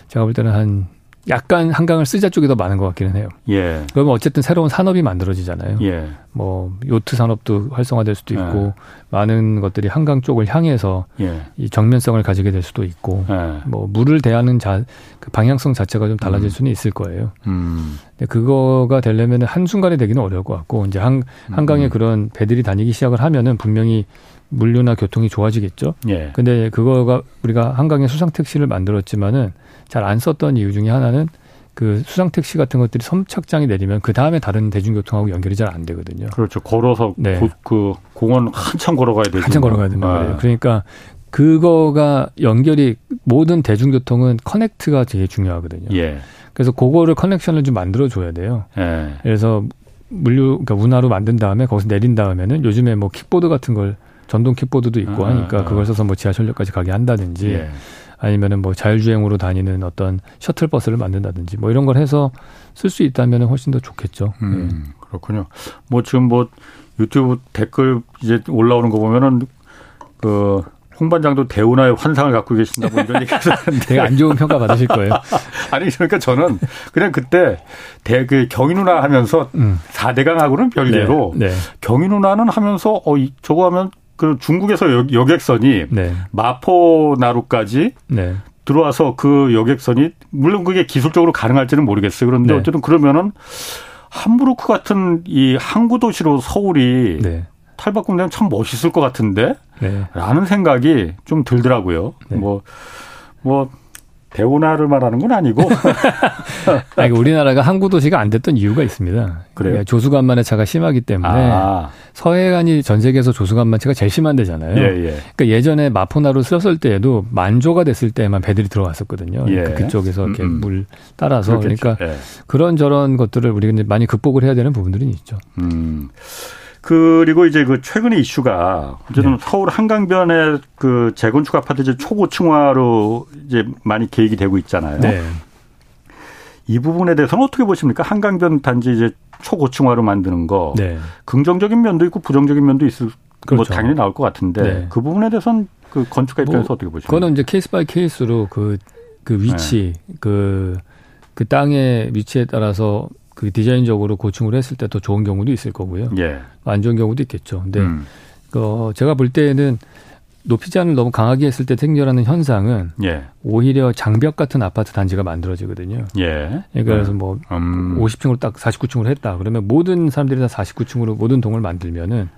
Speaker 3: 제가 볼 때는 한 약간 한강을 쓰자 쪽이 더 많은 것 같기는 해요. 예. 그러면 어쨌든 새로운 산업이 만들어지잖아요. 예. 뭐 요트 산업도 활성화될 수도 있고 예. 많은 것들이 한강 쪽을 향해서 예. 이 정면성을 가지게 될 수도 있고 예. 뭐 물을 대하는 자, 그 방향성 자체가 좀 달라질 음. 수는 있을 거예요. 음. 근데 그거가 되려면 한 순간에 되기는 어려울 것 같고 이제 한 한강에 음. 그런 배들이 다니기 시작을 하면은 분명히 물류나 교통이 좋아지겠죠. 예. 근데 그거가 우리가 한강에 수상 택시를 만들었지만은 잘 안 썼던 이유 중에 하나는 그 수상 택시 같은 것들이 선착장이 내리면 그 다음에 다른 대중교통하고 연결이 잘 안 되거든요.
Speaker 1: 그렇죠. 걸어서 네. 고, 그 공원 한참 걸어가야 되죠.
Speaker 3: 한참 걸어가야 된다 아. 거예요. 그러니까 그거가 연결이 모든 대중교통은 커넥트가 되게 중요하거든요. 예. 그래서 그거를 커넥션을 좀 만들어 줘야 돼요. 예. 그래서 물류 그러니까 문화로 만든 다음에 거기서 내린 다음에는 요즘에 뭐 킥보드 같은 걸 전동 킥보드도 있고 아, 하니까 아. 그걸 써서 뭐 지하철역까지 가게 한다든지 예. 아니면은 뭐 자율주행으로 다니는 어떤 셔틀버스를 만든다든지 뭐 이런 걸 해서 쓸 수 있다면 훨씬 더 좋겠죠.
Speaker 1: 음, 네. 그렇군요. 뭐 지금 뭐 유튜브 댓글 이제 올라오는 거 보면은 그 홍반장도 대운하의 환상을 갖고 계신다고 뭐 이런 얘기를 하는데
Speaker 3: 되게 안 좋은 평가 받으실 거예요.
Speaker 1: 아니 그러니까 저는 그냥 그때 대 그 경인 누나 하면서 음. 4대강하고는 별개로 네, 네. 경인 누나는 하면서 어 저거 하면 그 중국에서 여, 객선이 네. 마포나루까지 네. 들어와서 그 여객선이 물론 그게 기술적으로 가능할지는 모르겠어요. 그런데 네. 어쨌든 그러면은 함부르크 같은 이 항구 도시로 서울이 네. 탈바꿈되면 참 멋있을 것 같은데 네. 라는 생각이 좀 들더라고요. 네. 뭐, 뭐, 대운하를 말하는 건 아니고.
Speaker 3: 아니, 우리나라가 항구 도시가 안 됐던 이유가 있습니다. 그래요? 그러니까 조수간만의 차가 심하기 때문에 아. 서해안이 전 세계에서 조수간만차가 제일 심한 데잖아요. 예, 예. 그러니까 예전에 마포나루 쓸었을 때에도 만조가 됐을 때만 배들이 들어왔었거든요. 예. 그러니까 그쪽에서 이렇게 음, 음. 물 따라서 그렇겠죠. 그러니까 예. 그런 저런 것들을 우리가 많이 극복을 해야 되는 부분들은 있죠. 음.
Speaker 1: 그리고 이제 그 최근의 이슈가 어쨌든 네. 서울 한강변의 그 재건축 아파트 이제 초고층화로 이제 많이 계획이 되고 있잖아요. 네. 이 부분에 대해서는 어떻게 보십니까? 한강변 단지 이제 초고층화로 만드는 거 네. 긍정적인 면도 있고 부정적인 면도 있을 뭐 그렇죠. 뭐 당연히 나올 것 같은데 네. 그 부분에 대해서는 그 건축가 입장에서 뭐, 어떻게 보십니까?
Speaker 3: 그거는 이제 case by case로 그, 그 위치, 그, 그 땅의 위치에 따라서 그 디자인적으로 고층으로 했을 때 더 좋은 경우도 있을 거고요. 예. 안 좋은 경우도 있겠죠. 근데 음. 그 제가 볼 때는 높이 제한을 너무 강하게 했을 때 생겨나는 현상은 예. 오히려 장벽 같은 아파트 단지가 만들어지거든요. 예. 그러니까 그래서 뭐 음. 50층으로 딱 49층으로 했다. 그러면 모든 사람들이 다 49층으로 모든 동을 만들면은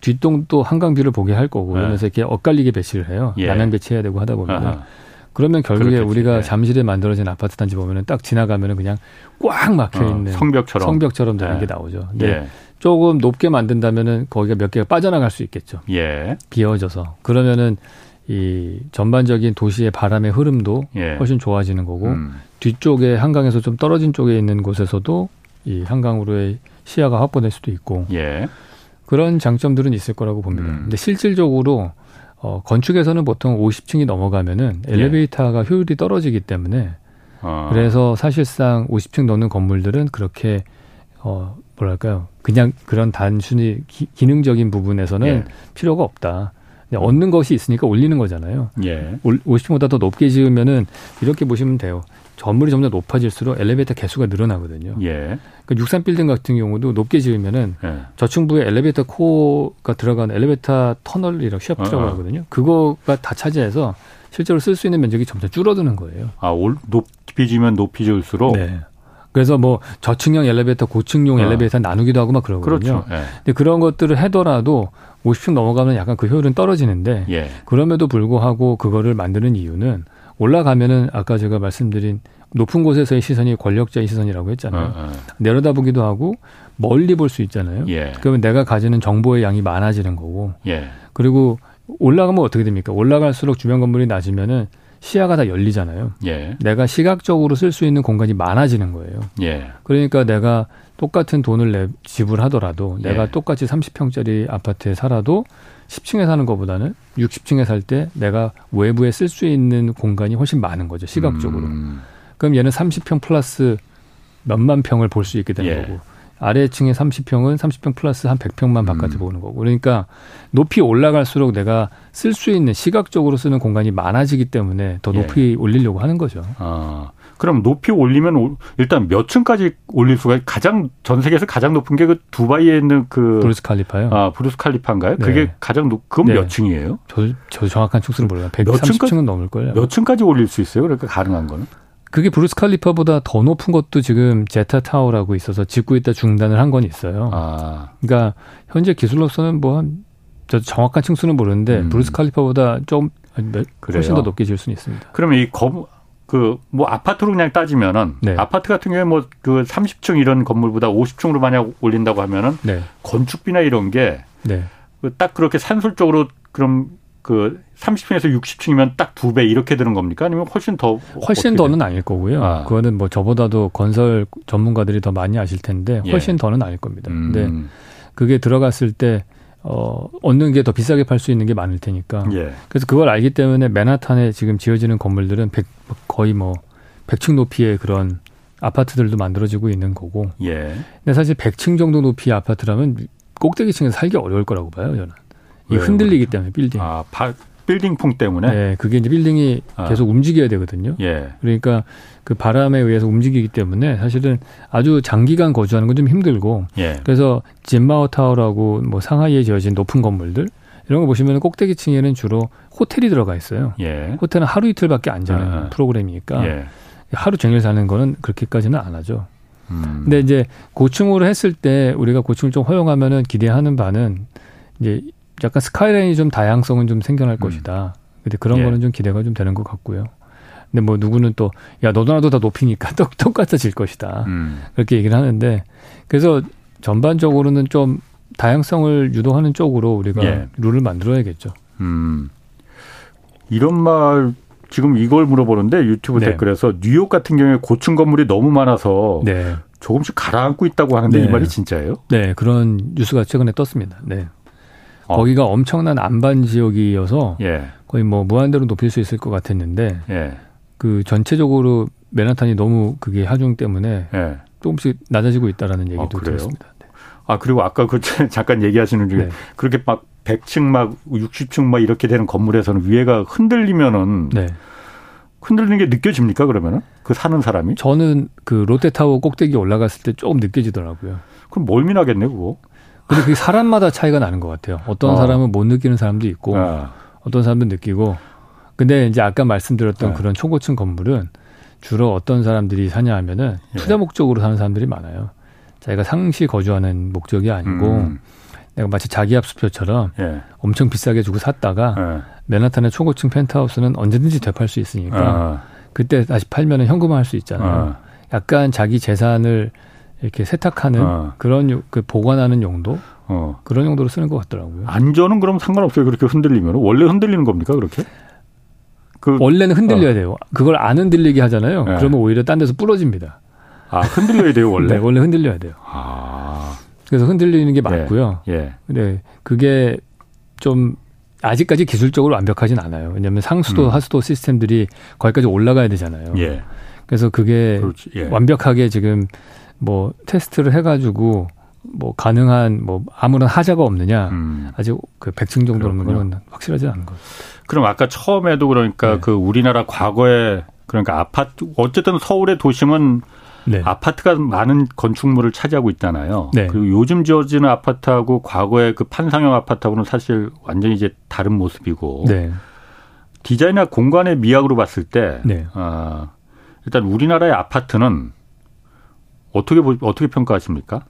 Speaker 3: 뒷동도 한강뷰를 보게 할 거고 예. 그러면서 이렇게 엇갈리게 배치를 해요. 예. 남양 배치해야 되고 하다 보면은 그러면 결국에 그렇겠지. 우리가 네. 잠실에 만들어진 아파트 단지 보면은 딱 지나가면은 그냥 꽉 막혀 어, 있는
Speaker 1: 어, 성벽처럼
Speaker 3: 성벽처럼 되는 네. 게 나오죠. 근데 예. 조금 높게 만든다면은 거기가 몇 개가 빠져나갈 수 있겠죠. 예. 비어져서 그러면은 이 전반적인 도시의 바람의 흐름도 예. 훨씬 좋아지는 거고 음. 뒤쪽에 한강에서 좀 떨어진 쪽에 있는 곳에서도 이 한강으로의 시야가 확보될 수도 있고 예. 그런 장점들은 있을 거라고 봅니다. 음. 근데 실질적으로 어, 건축에서는 보통 50층이 넘어가면은 예. 엘리베이터가 예. 효율이 떨어지기 때문에 어. 그래서 사실상 50층 넘는 건물들은 그렇게 어 뭐랄까요 그냥 그런 단순히 기, 능적인 부분에서는 예. 필요가 없다. 얻는 것이 있으니까 올리는 거잖아요. 예. 50층보다 더 높게 지으면은 이렇게 보시면 돼요. 건물이 점점 높아질수록 엘리베이터 개수가 늘어나거든요. 예. 그63 빌딩 같은 경우도 높게 지으면은 예. 저층부에 엘리베이터 코가 들어간 엘리베이터 터널이라고 시합이라고 어, 어. 하거든요. 그거가 다 차지해서 실제로 쓸 수 있는 면적이 점점 줄어드는 거예요.
Speaker 1: 아, 올, 높이 지면 높이 지을수록
Speaker 3: 네. 그래서 뭐 저층형 엘리베이터, 고층용 어. 엘리베이터 나누기도 하고 막 그러거든요. 그렇죠. 예. 근데 그런 것들을 하더라도 50층 넘어가면 약간 그 효율은 떨어지는데 예. 그럼에도 불구하고 그거를 만드는 이유는 올라가면은 아까 제가 말씀드린 높은 곳에서의 시선이 권력자의 시선이라고 했잖아요. 어, 어. 내려다보기도 하고 멀리 볼 수 있잖아요. 예. 그러면 내가 가지는 정보의 양이 많아지는 거고. 예. 그리고 올라가면 어떻게 됩니까? 올라갈수록 주변 건물이 낮으면은 시야가 다 열리잖아요. 예. 내가 시각적으로 쓸 수 있는 공간이 많아지는 거예요. 예. 그러니까 내가 똑같은 돈을 내 지불하더라도 내가 예. 똑같이 30평짜리 아파트에 살아도 10층에 사는 것보다는 60층에 살 때 내가 외부에 쓸 수 있는 공간이 훨씬 많은 거죠. 시각적으로. 음. 그럼 얘는 30평 플러스 몇만 평을 볼 수 있게 되는 예. 거고. 아래층의 30평은 30평 플러스 한 100평만 바깥에 음. 보는 거고. 그러니까 높이 올라갈수록 내가 쓸 수 있는 시각적으로 쓰는 공간이 많아지기 때문에 더 예. 높이 예. 올리려고 하는 거죠. 아.
Speaker 1: 그럼 높이 올리면 일단 몇 층까지 올릴 수가 가장 전 세계에서 가장 높은 게 그 두바이에 있는 그
Speaker 3: 부르즈 칼리파요.
Speaker 1: 아 부르즈 칼리파인가요? 네. 그게 가장 높. 그건 네. 몇 층이에요?
Speaker 3: 저, 저 정확한 층수는 몰라요. 130층은 넘을 거예요.
Speaker 1: 몇 층까지 올릴 수 있어요? 그러니까 가능한 거는?
Speaker 3: 그게 부르즈 칼리파보다 더 높은 것도 지금 제다 타워라고 있어서 짓고 있다 중단을 한 건 있어요. 아. 그러니까 현재 기술로서는 뭐한 정확한 층수는 모르는데 음. 부르즈 칼리파보다 좀 훨씬 더 높게 지을 수는 있습니다.
Speaker 1: 그러면 이 검, 그 뭐 아파트로 그냥 따지면은 네. 아파트 같은 경우에 뭐 그 30층 이런 건물보다 50층으로 만약 올린다고 하면은 네. 건축비나 이런 게딱 네. 그 그렇게 산술적으로 그럼 그 30층에서 60층이면 딱 두 배 이렇게 되는 겁니까? 아니면 훨씬 더
Speaker 3: 훨씬 더는 아닐 거고요. 아. 그거는 뭐 저보다도 건설 전문가들이 더 많이 아실 텐데 예. 훨씬 예. 더는 아닐 겁니다. 음. 근데 그게 들어갔을 때 어, 얻는 게 더 비싸게 팔 수 있는 게 많을 테니까. 예. 그래서 그걸 알기 때문에 맨하탄에 지금 지어지는 건물들은 100, 거의 뭐 100층 높이의 그런 아파트들도 만들어지고 있는 거고. 예. 근데 사실 100층 정도 높이의 아파트라면 꼭대기층에서 살기 어려울 거라고 봐요, 저는. 이 흔들리기 때문에 빌딩.
Speaker 1: 아, 파, 빌딩풍 때문에.
Speaker 3: 네, 그게 이제 빌딩이 아. 계속 움직여야 되거든요. 예. 그러니까 그 바람에 의해서 움직이기 때문에 사실은 아주 장기간 거주하는 건 좀 힘들고. 예. 그래서 진마오 타워라고 뭐 상하이에 지어진 높은 건물들 이런 거 보시면 꼭대기 층에는 주로 호텔이 들어가 있어요. 예. 호텔은 하루 이틀밖에 안 자는 아. 프로그램이니까 예. 하루 종일 사는 거는 그렇게까지는 안 하죠. 음. 근데 이제 고층으로 했을 때 우리가 고층을 좀 허용하면은 기대하는 바는 이제 약간 스카이라인이 좀 다양성은 좀 생겨날 음. 것이다. 근데 그런 예. 거는 좀 기대가 좀 되는 것 같고요. 근데 뭐 누구는 또 야 너도 나도 다 높이니까 똑 똑같아질 것이다. 음. 그렇게 얘기를 하는데 그래서 전반적으로는 좀 다양성을 유도하는 쪽으로 우리가 예. 룰을 만들어야겠죠. 음.
Speaker 1: 이런 말 지금 이걸 물어보는데 유튜브 네. 댓글에서 뉴욕 같은 경우에 고층 건물이 너무 많아서 네. 조금씩 가라앉고 있다고 하는데 네. 이 말이 진짜예요?
Speaker 3: 네, 그런 뉴스가 최근에 떴습니다. 네. 어. 거기가 엄청난 안반 지역이어서 예. 거의 뭐 무한대로 높일 수 있을 것 같았는데 예. 그 전체적으로 맨하탄이 너무 그게 하중 때문에 예. 조금씩 낮아지고 있다라는 얘기도 어, 들었습니다. 네.
Speaker 1: 아 그리고 아까 그 잠깐 얘기하시는 중에 네. 그렇게 막 100층 막 60층 막 이렇게 되는 건물에서는 위에가 흔들리면은 네. 흔들리는 게 느껴집니까 그러면은 그 사는 사람이?
Speaker 3: 저는 그 롯데타워 꼭대기 올라갔을 때 조금 느껴지더라고요.
Speaker 1: 그럼 멀미 나겠네 그거.
Speaker 3: 근데 그게 사람마다 차이가 나는 것 같아요. 어떤 어. 사람은 못 느끼는 사람도 있고 어. 어떤 사람은 느끼고. 근데 이제 아까 말씀드렸던 네. 그런 초고층 건물은 주로 어떤 사람들이 사냐 하면은 예. 투자 목적으로 사는 사람들이 많아요. 자기가 상시 거주하는 목적이 아니고 음. 내가 마치 자기 합수표처럼 예. 엄청 비싸게 주고 샀다가 예. 맨하탄의 초고층 펜트하우스는 언제든지 되팔 수 있으니까 아. 그때 다시 팔면은 현금화할 수 있잖아요. 아. 약간 자기 재산을 이렇게 세탁하는 아. 그런 그 보관하는 용도 어. 그런 용도로 쓰는 것 같더라고요.
Speaker 1: 안전은 그럼 상관없어요. 그렇게 흔들리면 원래 흔들리는 겁니까 그렇게?
Speaker 3: 그 원래는 흔들려야 어. 돼요. 그걸 안 흔들리게 하잖아요. 네. 그러면 오히려 딴 데서 부러집니다.
Speaker 1: 아 흔들려야 돼요 원래?
Speaker 3: 네, 원래 흔들려야 돼요. 아. 그래서 흔들리는 게 맞고요. 예. 예. 근데 그게 좀 아직까지 기술적으로 완벽하진 않아요. 왜냐하면 상수도 음. 하수도 시스템들이 거기까지 올라가야 되잖아요. 예. 그래서 그게 예. 완벽하게 지금 뭐 테스트를 해가지고 뭐 가능한 뭐 아무런 하자가 없느냐 음. 아직 그 백층 정도는 건 확실하지 않은 것.
Speaker 1: 그럼 아까 처음에도 그러니까 네. 그 우리나라 과거에 그러니까 아파트 어쨌든 서울의 도심은 네. 아파트가 많은 건축물을 차지하고 있잖아요. 네. 그리고 요즘 지어지는 아파트하고 과거의 그 판상형 아파트하고는 사실 완전히 이제 다른 모습이고 네. 디자인이나 공간의 미학으로 봤을 때 네. 어, 일단 우리나라의 아파트는 어떻게 어떻게 평가하십니까?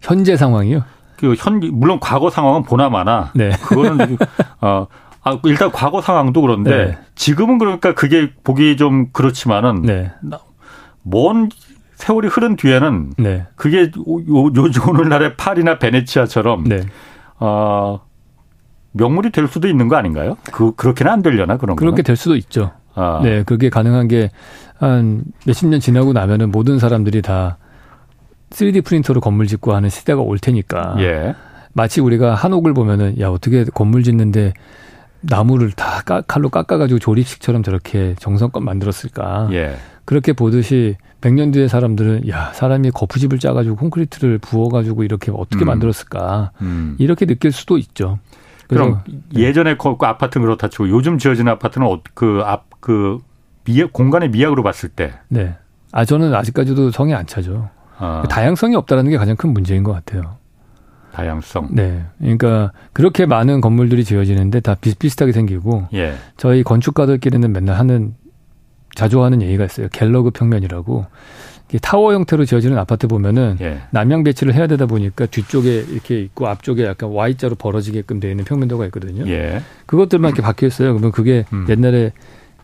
Speaker 3: 현재 상황이요?
Speaker 1: 그 현 물론 과거 상황은 보나 마나 네. 그거는 어 아, 일단 과거 상황도 그런데 네. 지금은 그러니까 그게 보기 좀 그렇지만은 네. 먼 세월이 흐른 뒤에는 네. 그게 요즘 오늘날의 파리나 베네치아처럼 네. 어 명물이 될 수도 있는 거 아닌가요? 그 그렇게는 안 되려나 그런
Speaker 3: 그렇게 거는? 될 수도 있죠. 아. 네, 그게 가능한 게 한 몇십 년 지나고 나면은 모든 사람들이 다 3D 프린터로 건물 짓고 하는 시대가 올 테니까. 예. 마치 우리가 한옥을 보면은 야 어떻게 건물 짓는데 나무를 다 칼로 깎아가지고 조립식처럼 저렇게 정성껏 만들었을까. 예. 그렇게 보듯이 100년 뒤에 사람들은 야 사람이 거푸집을 짜가지고 콘크리트를 부어가지고 이렇게 어떻게 음. 만들었을까. 음. 이렇게 느낄 수도 있죠.
Speaker 1: 그럼 네. 예전에 그 아파트는 그렇다 치고 요즘 지어진 아파트는 어, 그 앞그 그 미약 공간의 미학으로 봤을 때.
Speaker 3: 네. 아 저는 아직까지도 성이 안 차죠. 아. 다양성이 없다라는 게 가장 큰 문제인 것 같아요.
Speaker 1: 다양성.
Speaker 3: 네. 그러니까 그렇게 많은 건물들이 지어지는데 다 비슷비슷하게 생기고 예. 저희 건축가들끼리는 맨날 하는 자주 하는 얘기가 있어요. 갤러그 평면이라고. 타워 형태로 지어지는 아파트 보면은 예. 남향 배치를 해야 되다 보니까 뒤쪽에 이렇게 있고 앞쪽에 약간 Y자로 벌어지게끔 되어 있는 평면도가 있거든요. 예. 그것들만 이렇게 박혀 있어요. 그러면 그게 음. 옛날에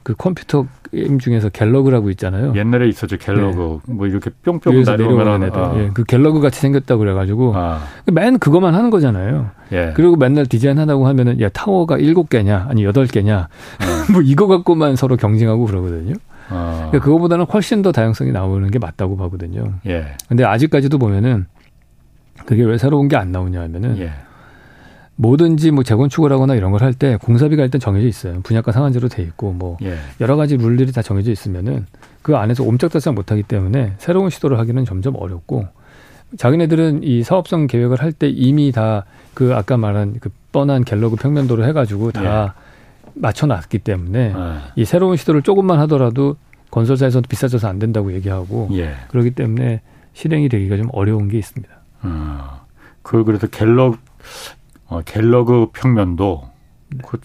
Speaker 3: 그 컴퓨터 게임 중에서 갤러그라고 있잖아요.
Speaker 1: 옛날에 있었죠 갤러그. 네. 뭐 이렇게 뿅뿅 내려오는 애들. 아.
Speaker 3: 예, 그 갤러그 같이 생겼다 고 그래가지고 아. 맨 그것만 하는 거잖아요. 예. 그리고 맨날 디자인 하다고 하면은 야 타워가 일곱 개냐 아니 여덟 개냐 어. 뭐 이거 갖고만 서로 경쟁하고 그러거든요. 어. 그러니까 그거보다는 훨씬 더 다양성이 나오는 게 맞다고 보거든요. 예. 근데 아직까지도 보면은 그게 왜 새로운 게 안 나오냐 하면은 예. 뭐든지 뭐 재건축을 하거나 이런 걸 할 때 공사비가 일단 정해져 있어요. 분양가 상한제로 돼 있고 뭐 예. 여러 가지 룰들이 다 정해져 있으면은 그 안에서 옴짝달싹 못하기 때문에 새로운 시도를 하기는 점점 어렵고 자기네들은 이 사업성 계획을 할 때 이미 다 그 아까 말한 그 뻔한 갤러그 평면도를 해가지고 다 예. 맞춰놨기 때문에 아. 이 새로운 시도를 조금만 하더라도 건설사에서도 비싸져서 안 된다고 얘기하고 예. 그렇기 때문에 실행이 되기가 좀 어려운 게 있습니다.
Speaker 1: 아. 그걸 그래서 갤러 어, 갤러그 평면도 네. 그,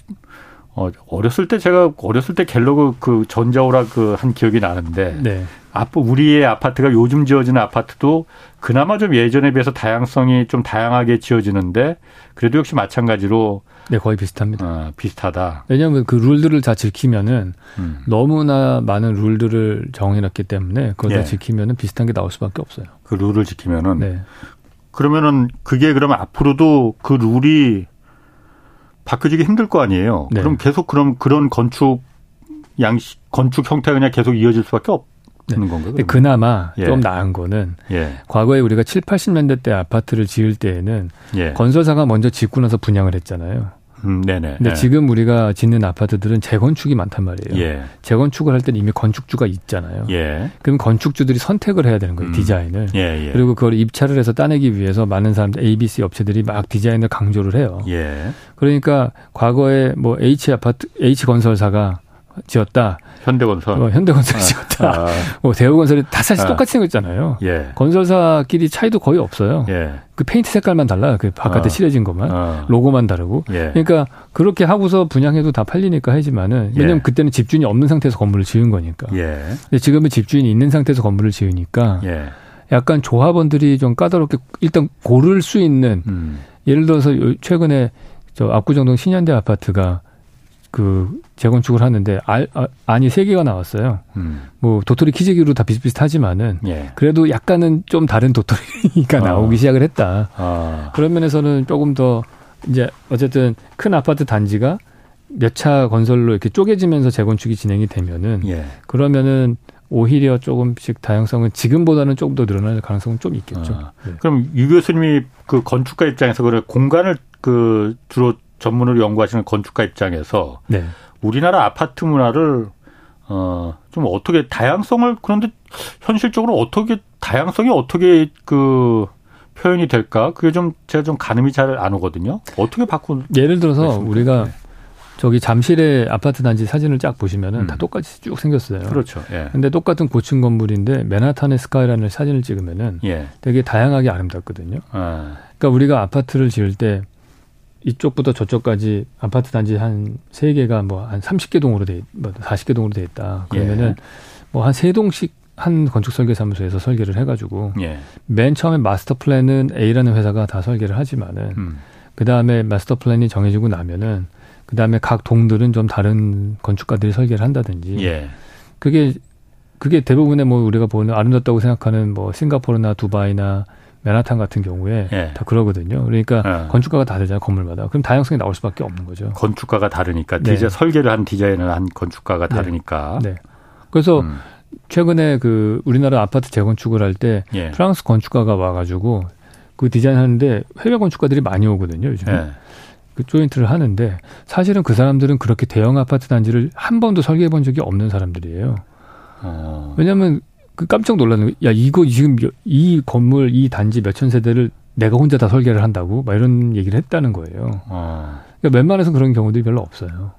Speaker 1: 어, 어렸을 때 제가 어렸을 때 갤러그 그 전자오락 그 한 기억이 나는데 네. 앞 우리의 아파트가 요즘 지어지는 아파트도 그나마 좀 예전에 비해서 다양성이 좀 다양하게 지어지는데 그래도 역시 마찬가지로
Speaker 3: 네 거의 비슷합니다.
Speaker 1: 어, 비슷하다.
Speaker 3: 왜냐하면 그 룰들을 다 지키면은 음. 너무나 많은 룰들을 정해놨기 때문에 그걸 다 예. 지키면은 비슷한 게 나올 수밖에 없어요.
Speaker 1: 그 룰을 지키면은 네. 그러면은 그게 그러면 앞으로도 그 룰이 바뀌어지기 힘들 거 아니에요. 네. 그럼 계속 그럼 그런 건축 양식 건축 형태가 그냥 계속 이어질 수밖에 없. 는 건가요?
Speaker 3: 근데 그나마 예. 좀 나은 거는 예. 과거에 우리가 7, 80년대 때 아파트를 지을 때에는 예. 건설사가 먼저 짓고 나서 분양을 했잖아요. 음, 네네. 근데 네. 지금 우리가 짓는 아파트들은 재건축이 많단 말이에요. 예. 재건축을 할 때는 이미 건축주가 있잖아요. 예. 그럼 건축주들이 선택을 해야 되는 거예요, 음. 디자인을. 예, 예. 그리고 그걸 입찰을 해서 따내기 위해서 많은 사람들, ABC 업체들이 막 디자인을 강조를 해요. 예. 그러니까 과거에 뭐 H 아파트, H 건설사가 지었다.
Speaker 1: 현대건설.
Speaker 3: 어, 현대건설이 아, 지었다. 아. 뭐 대우건설이 다 사실 아. 똑같이 생겼잖아요. 예. 건설사끼리 차이도 거의 없어요. 예. 그 페인트 색깔만 달라. 그 바깥에 아. 칠해진 것만. 아. 로고만 다르고. 예. 그러니까 그렇게 하고서 분양해도 다 팔리니까 하지만은 왜냐면 예. 그때는 집주인이 없는 상태에서 건물을 지은 거니까. 예. 근데 지금은 집주인이 있는 상태에서 건물을 지으니까 예. 약간 조합원들이 좀 까다롭게 일단 고를 수 있는 음. 예를 들어서 최근에 저 압구정동 신현대 아파트가 그 재건축을 하는데 알, 아, 안이 세 개가 나왔어요. 음. 뭐 도토리 키재기로 다 비슷비슷하지만은 예. 그래도 약간은 좀 다른 도토리가 어. 나오기 시작을 했다. 어. 그런 면에서는 조금 더 이제 어쨌든 큰 아파트 단지가 몇 차 건설로 이렇게 쪼개지면서 재건축이 진행이 되면은 예. 그러면은 오히려 조금씩 다양성은 지금보다는 조금 더 늘어날 가능성은 좀 있겠죠. 어.
Speaker 1: 네. 그럼 유 교수님이 그 건축가 입장에서 그래 공간을 그 주로 전문으로 연구하시는 건축가 입장에서 네. 우리나라 아파트 문화를 어, 좀 어떻게 다양성을 그런데 현실적으로 어떻게 다양성이 어떻게 그 표현이 될까? 그게 좀 제가 좀 가늠이 잘 안 오거든요. 어떻게 바꾼
Speaker 3: 예를 들어서? 우리가 네. 저기 잠실의 아파트 단지 사진을 쫙 보시면은 음. 다 똑같이 쭉 생겼어요.
Speaker 1: 그렇죠. 예.
Speaker 3: 근데 똑같은 고층 건물인데 맨하탄의 스카이라는 사진을 찍으면은 예. 되게 다양하게 아름답거든요. 아. 그러니까 우리가 아파트를 지을 때 이쪽부터 저쪽까지 아파트 단지 한 세개가 뭐 한 삼십 개 동으로 돼, 뭐 사십 개 동으로 돼 있다. 그러면은 예. 뭐한 세 동씩 한 건축 설계 사무소에서 설계를 해가지고 예. 맨 처음에 마스터 플랜은 A라는 회사가 다 설계를 하지만은 음. 그 다음에 마스터 플랜이 정해지고 나면은 그 다음에 각 동들은 좀 다른 건축가들이 설계를 한다든지 예. 그게 그게 대부분의 뭐 우리가 보는 아름답다고 생각하는 뭐 싱가포르나 두바이나 맨하탄 같은 경우에 예. 다 그러거든요. 그러니까 예. 건축가가 다르잖아요, 건물마다. 그럼 다양성이 나올 수밖에 없는 거죠.
Speaker 1: 건축가가 다르니까 네. 디자 설계를 한 디자인을 한 건축가가 네. 다르니까. 네.
Speaker 3: 그래서 음. 최근에 그 우리나라 아파트 재건축을 할때 예. 프랑스 건축가가 와가지고 그 디자인 하는데 해외 건축가들이 많이 오거든요, 요즘에. 예. 그 조인트를 하는데 사실은 그 사람들은 그렇게 대형 아파트 단지를 한 번도 설계해 본 적이 없는 사람들이에요. 어. 왜냐하면 그 깜짝 놀라는 야 이거 지금 이 건물 이 단지 몇천 세대를 내가 혼자 다 설계를 한다고 막 이런 얘기를 했다는 거예요. 아. 그러니까 웬만해서 그런 경우들이 별로 없어요.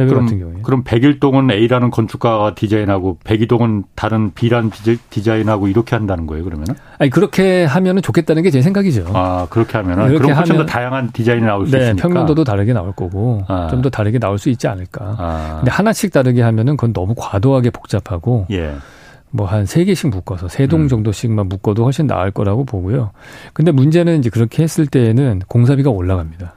Speaker 3: 해외 그럼, 같은 경우에.
Speaker 1: 그럼 백일동은 A라는 건축가가 디자인하고 백이동은 다른 B라는 디자인하고 이렇게 한다는 거예요, 그러면은?
Speaker 3: 아니, 그렇게 하면은 좋겠다는 게 제 생각이죠.
Speaker 1: 아, 그렇게 하면은? 그렇게 그럼 훨씬 더 다양한 디자인이 나올 수 네, 있으니까.
Speaker 3: 평면도도 다르게 나올 거고, 아. 좀더 다르게 나올 수 있지 않을까. 아. 근데 하나씩 다르게 하면은 그건 너무 과도하게 복잡하고, 예. 뭐 한 세 개씩 묶어서 세동 음. 정도씩만 묶어도 훨씬 나을 거라고 보고요. 근데 문제는 이제 그렇게 했을 때에는 공사비가 올라갑니다.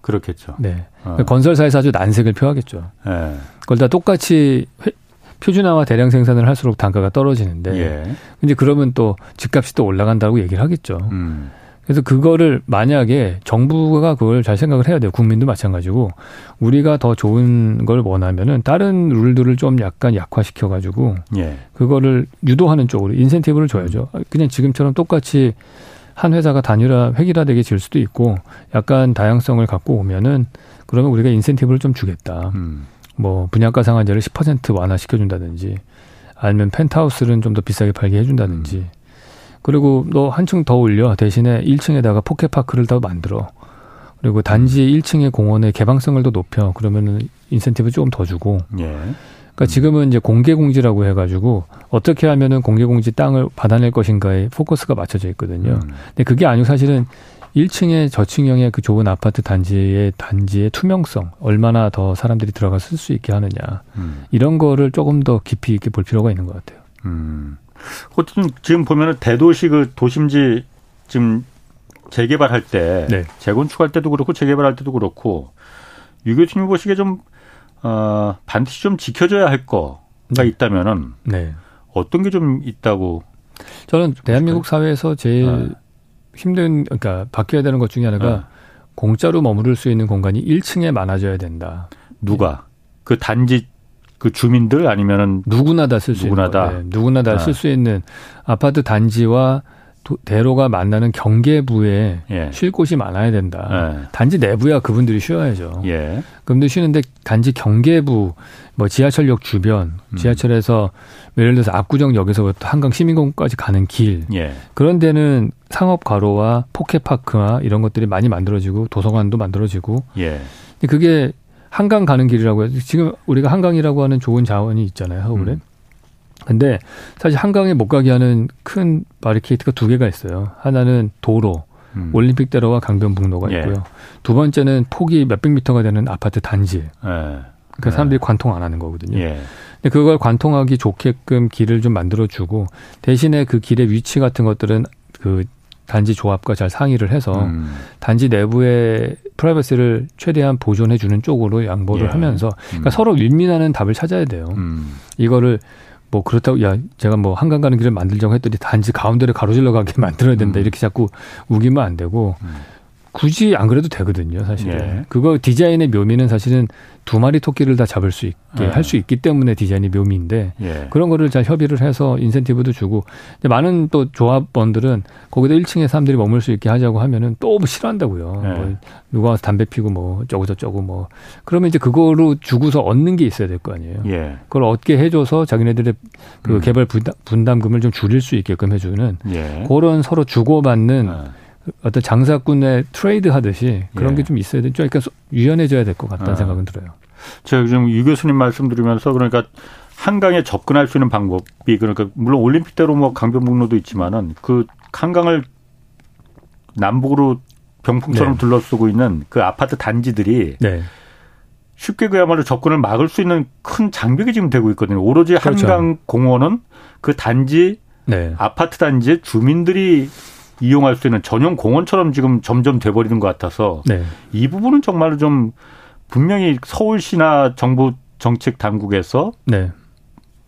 Speaker 1: 그렇겠죠.
Speaker 3: 네. 어. 건설사에서 아주 난색을 표하겠죠. 네. 그걸 다 똑같이 회, 표준화와 대량 생산을 할수록 단가가 떨어지는데 예. 이제 그러면 또 집값이 또 올라간다고 얘기를 하겠죠. 음. 그래서 그거를 만약에 정부가 그걸 잘 생각을 해야 돼요. 국민도 마찬가지고 우리가 더 좋은 걸 원하면은 다른 룰들을 좀 약간 약화시켜 가지고 예. 그거를 유도하는 쪽으로 인센티브를 줘야죠. 그냥 지금처럼 똑같이 한 회사가 단일화 획일화되게 지을 수도 있고 약간 다양성을 갖고 오면은 그러면 우리가 인센티브를 좀 주겠다. 음. 뭐 분양가 상한제를 10% 완화시켜 준다든지 아니면 펜트하우스는 좀 더 비싸게 팔게 해 준다든지 음. 그리고 너 한 층 더 올려 대신에 1층에다가 pocket park를 더 만들어. 그리고 단지 1층의 공원의 개방성을 더 높여. 그러면은 인센티브 조금 더 주고. 예. 그러니까 지금은 이제 공개 공지라고 해가지고 어떻게 하면은 공개 공지 땅을 받아낼 것인가에 포커스가 맞춰져 있거든요. 음. 근데 그게 아니고 사실은 1층에 저층형의 그 좋은 아파트 단지의 단지의 투명성 얼마나 더 사람들이 들어가 쓸 수 있게 하느냐 음. 이런 거를 조금 더 깊이 있게 볼 필요가 있는 것 같아요. 음.
Speaker 1: 어쨌든 지금 보면은 대도시 그 도심지 지금 재개발할 때 네. 재건축할 때도 그렇고 재개발할 때도 그렇고 유 교수님 보시기에 좀 어, 반드시 좀 지켜져야 할 거가 네. 있다면은 네. 어떤 게 좀 있다고
Speaker 3: 저는 대한민국 사회에서 제일 네. 힘든 그러니까 바뀌어야 되는 것 중에 하나가 네. 공짜로 머무를 수 있는 공간이 1층에 많아져야 된다.
Speaker 1: 누가 그 단지 그 주민들 아니면은
Speaker 3: 누구나 다 쓸 수 있는 누구나 다 네, 누구나 다 쓸수 네. 있는 아파트 단지와 도, 대로가 만나는 경계부에 예. 쉴 곳이 많아야 된다. 예. 단지 내부야 그분들이 쉬어야죠. 예. 그분들 쉬는데 단지 경계부 뭐 지하철역 주변, 음. 지하철에서 예를 들어서 압구정역에서부터 한강 시민공원까지 가는 길 예. 그런 데는 상업 가로와 포켓파크나 이런 것들이 많이 만들어지고 도서관도 만들어지고 예. 그게 한강 가는 길이라고 해서 지금 우리가 한강이라고 하는 좋은 자원이 있잖아요 서울에. 음. 근데 사실 한강에 못 가게 하는 큰 바리케이트가 두 개가 있어요. 하나는 도로, 음. 올림픽대로와 강변북로가 예. 있고요. 예. 두 번째는 폭이 몇백 미터가 되는 아파트 단지. 예. 그러니까 사람들이 예. 관통 안 하는 거거든요. 예. 근데 그걸 관통하기 좋게끔 길을 좀 만들어주고 대신에 그 길의 위치 같은 것들은 그 단지 조합과 잘 상의를 해서 음. 단지 내부의 프라이버시를 최대한 보존해 주는 쪽으로 양보를 예. 하면서 그러니까 음. 서로 윈윈하는 답을 찾아야 돼요. 음. 이거를 뭐 그렇다고 야 제가 뭐 한강 가는 길을 만들자고 했더니 단지 가운데를 가로질러 가게 만들어야 된다 음. 이렇게 자꾸 우기면 안 되고 음. 굳이 안 그래도 되거든요, 사실은. 예. 그거 디자인의 묘미는 사실은 두 마리 토끼를 다 잡을 수 있게 예. 할수 있기 때문에 디자인이 묘미인데 예. 그런 거를 잘 협의를 해서 인센티브도 주고 많은 또 조합원들은 거기다 1층에 사람들이 머물 수 있게 하자고 하면은 또 뭐 싫어한다고요. 예. 뭐 누가 와서 담배 피고 뭐 저거 저쩌고 뭐 그러면 이제 그거로 주고서 얻는 게 있어야 될 거 아니에요. 예. 그걸 얻게 해줘서 자기네들의 그 음. 개발 분담, 금을 좀 줄일 수 있게끔 해주는 예. 그런 서로 주고받는 아. 어떤 장사꾼의 트레이드 하듯이 그런 예. 게좀 있어야 되죠. 그러니까 유연해져야 될 것 같다는 아. 생각은 들어요.
Speaker 1: 제가 지금 유 교수님 말씀 드리면서 그러니까 한강에 접근할 수 있는 방법이 그러니까 물론 올림픽대로 뭐 강변북로도 있지만은 그 한강을 남북으로 병풍처럼 네. 둘러쓰고 있는 그 아파트 단지들이 네. 쉽게 그야말로 접근을 막을 수 있는 큰 장벽이 지금 되고 있거든요. 오로지 그렇죠. 한강 공원은 그 단지 네. 아파트 단지의 주민들이 이용할 수 있는 전용 공원처럼 지금 점점 돼버리는 것 같아서 네. 이 부분은 정말로 좀 분명히 서울시나 정부 정책 당국에서 네.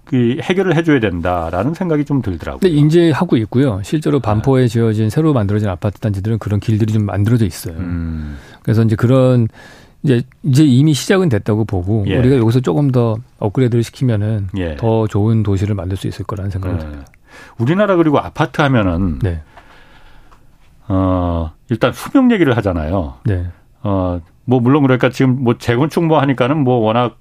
Speaker 1: 그 해결을 해줘야 된다라는 생각이 좀 들더라고요.
Speaker 3: 네, 인제하고 있고요. 실제로 네. 반포에 지어진 새로 만들어진 아파트 단지들은 그런 길들이 좀 만들어져 있어요. 음. 그래서 이제 그런 이제 이제 이미 시작은 됐다고 보고 예. 우리가 여기서 조금 더 업그레이드를 시키면은 예. 더 좋은 도시를 만들 수 있을 거라는 생각이 네. 듭니다.
Speaker 1: 우리나라 그리고 아파트 하면은 네. 어, 일단 수명 얘기를 하잖아요. 네. 어, 뭐 물론 그러니까 지금 뭐 재건축 뭐 하니까는 뭐 워낙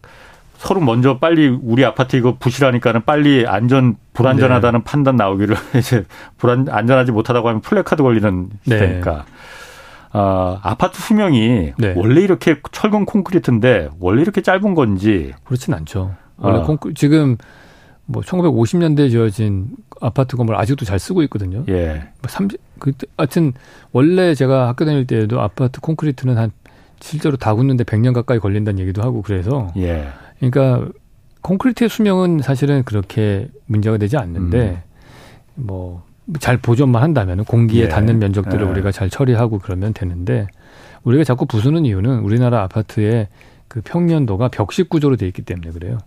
Speaker 1: 서로 먼저 빨리 우리 아파트 이거 부실하니까는 빨리 안전 불안전하다는 네. 판단 나오기를 이제 불안 안전하지 못하다고 하면 플래카드 걸리는 네. 시대니까. 네. 어, 아파트 수명이 네. 원래 이렇게 철근 콘크리트인데 원래 이렇게 짧은 건지
Speaker 3: 그렇진 않죠. 원래 어. 콘크 지금 뭐 1950년대에 지어진 아파트 건물 아직도 잘 쓰고 있거든요. 예. 30, 뭐 그, 하여튼, 원래 제가 학교 다닐 때에도 아파트 콘크리트는 한, 실제로 다 굳는데 100년 가까이 걸린다는 얘기도 하고 그래서. 예. 그러니까, 콘크리트의 수명은 사실은 그렇게 문제가 되지 않는데, 음. 뭐, 잘 보존만 한다면 공기에 예. 닿는 면적들을 예. 우리가 잘 처리하고 그러면 되는데, 우리가 자꾸 부수는 이유는 우리나라 아파트의 그 평면도가 벽식 구조로 돼 있기 때문에 그래요.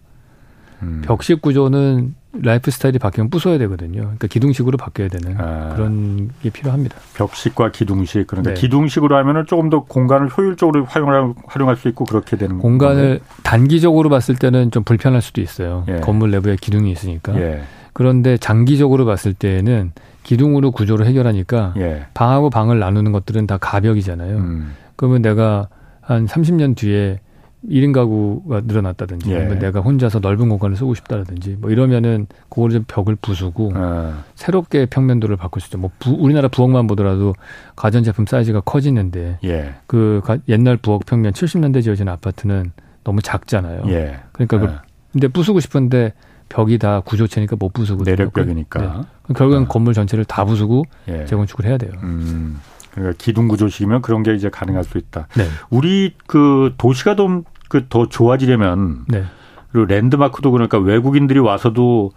Speaker 3: 음. 벽식 구조는 라이프 스타일이 바뀌면 부숴야 되거든요. 그러니까 기둥식으로 바뀌어야 되는 아. 그런 게 필요합니다.
Speaker 1: 벽식과 기둥식 그러니까 네. 기둥식으로 하면은 조금 더 공간을 효율적으로 활용할, 활용할 수 있고 그렇게 되는
Speaker 3: 공간을 건데. 단기적으로 봤을 때는 좀 불편할 수도 있어요. 예. 건물 내부에 기둥이 있으니까. 예. 그런데 장기적으로 봤을 때는 기둥으로 구조를 해결하니까 예. 방하고 방을 나누는 것들은 다 가벽이잖아요. 음. 그러면 내가 한 30년 뒤에 1인 가구가 늘어났다든지 예. 아니면 내가 혼자서 넓은 공간을 쓰고 싶다라든지 뭐 이러면은 그거를 좀 벽을 부수고 아. 새롭게 평면도를 바꿀 수 있죠. 뭐 부, 우리나라 부엌만 보더라도 가전제품 사이즈가 커지는데 예. 그 가, 옛날 부엌 평면 70년대 지어진 아파트는 너무 작잖아요. 예. 그러니까 그, 아. 근데 부수고 싶은데 벽이 다 구조체니까 못 부수고
Speaker 1: 내력벽이니까
Speaker 3: 네. 결국엔 아. 건물 전체를 다 부수고 예. 재건축을 해야 돼요. 음.
Speaker 1: 그러니까 기둥 구조식이면 그런 게 이제 가능할 수 있다. 네. 우리 그 도시가 좀 그 더 좋아지려면 네. 그리고 랜드마크도 그러니까 외국인들이 와서도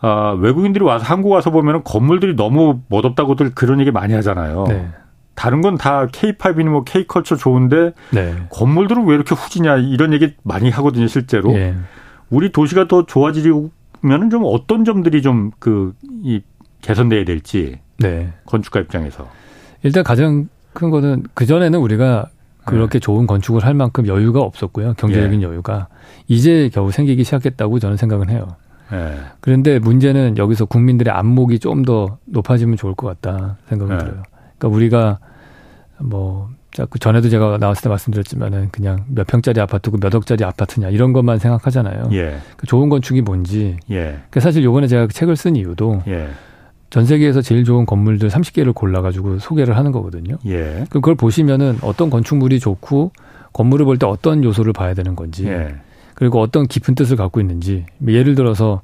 Speaker 1: 아, 외국인들이 와서 한국 와서 보면은 건물들이 너무 멋없다고들 그런 얘기 많이 하잖아요. 네. 다른 건 다 K-팝이니 뭐 K-컬처 좋은데 네. 건물들은 왜 이렇게 후지냐 이런 얘기 많이 하거든요, 실제로. 예. 우리 도시가 더 좋아지려면은 좀 어떤 점들이 좀 그 이 개선돼야 될지. 네. 건축가 입장에서.
Speaker 3: 일단 가장 큰 거는 그 전에는 우리가 그렇게 네. 좋은 건축을 할 만큼 여유가 없었고요. 경제적인 예. 여유가 이제 겨우 생기기 시작했다고 저는 생각은 해요. 예. 그런데 문제는 여기서 국민들의 안목이 좀 더 높아지면 좋을 것 같다 생각이 예. 들어요. 그러니까 우리가 뭐 자꾸 전에도 제가 나왔을 때 말씀드렸지만은 그냥 몇 평짜리 아파트고 몇 억짜리 아파트냐 이런 것만 생각하잖아요. 예. 그 좋은 건축이 뭔지. 예. 그 사실 요번에 제가 책을 쓴 이유도 예. 전 세계에서 제일 좋은 건물들 30개를 골라가지고 소개를 하는 거거든요. 예. 그걸 보시면은 어떤 건축물이 좋고 건물을 볼 때 어떤 요소를 봐야 되는 건지 예. 그리고 어떤 깊은 뜻을 갖고 있는지 예를 들어서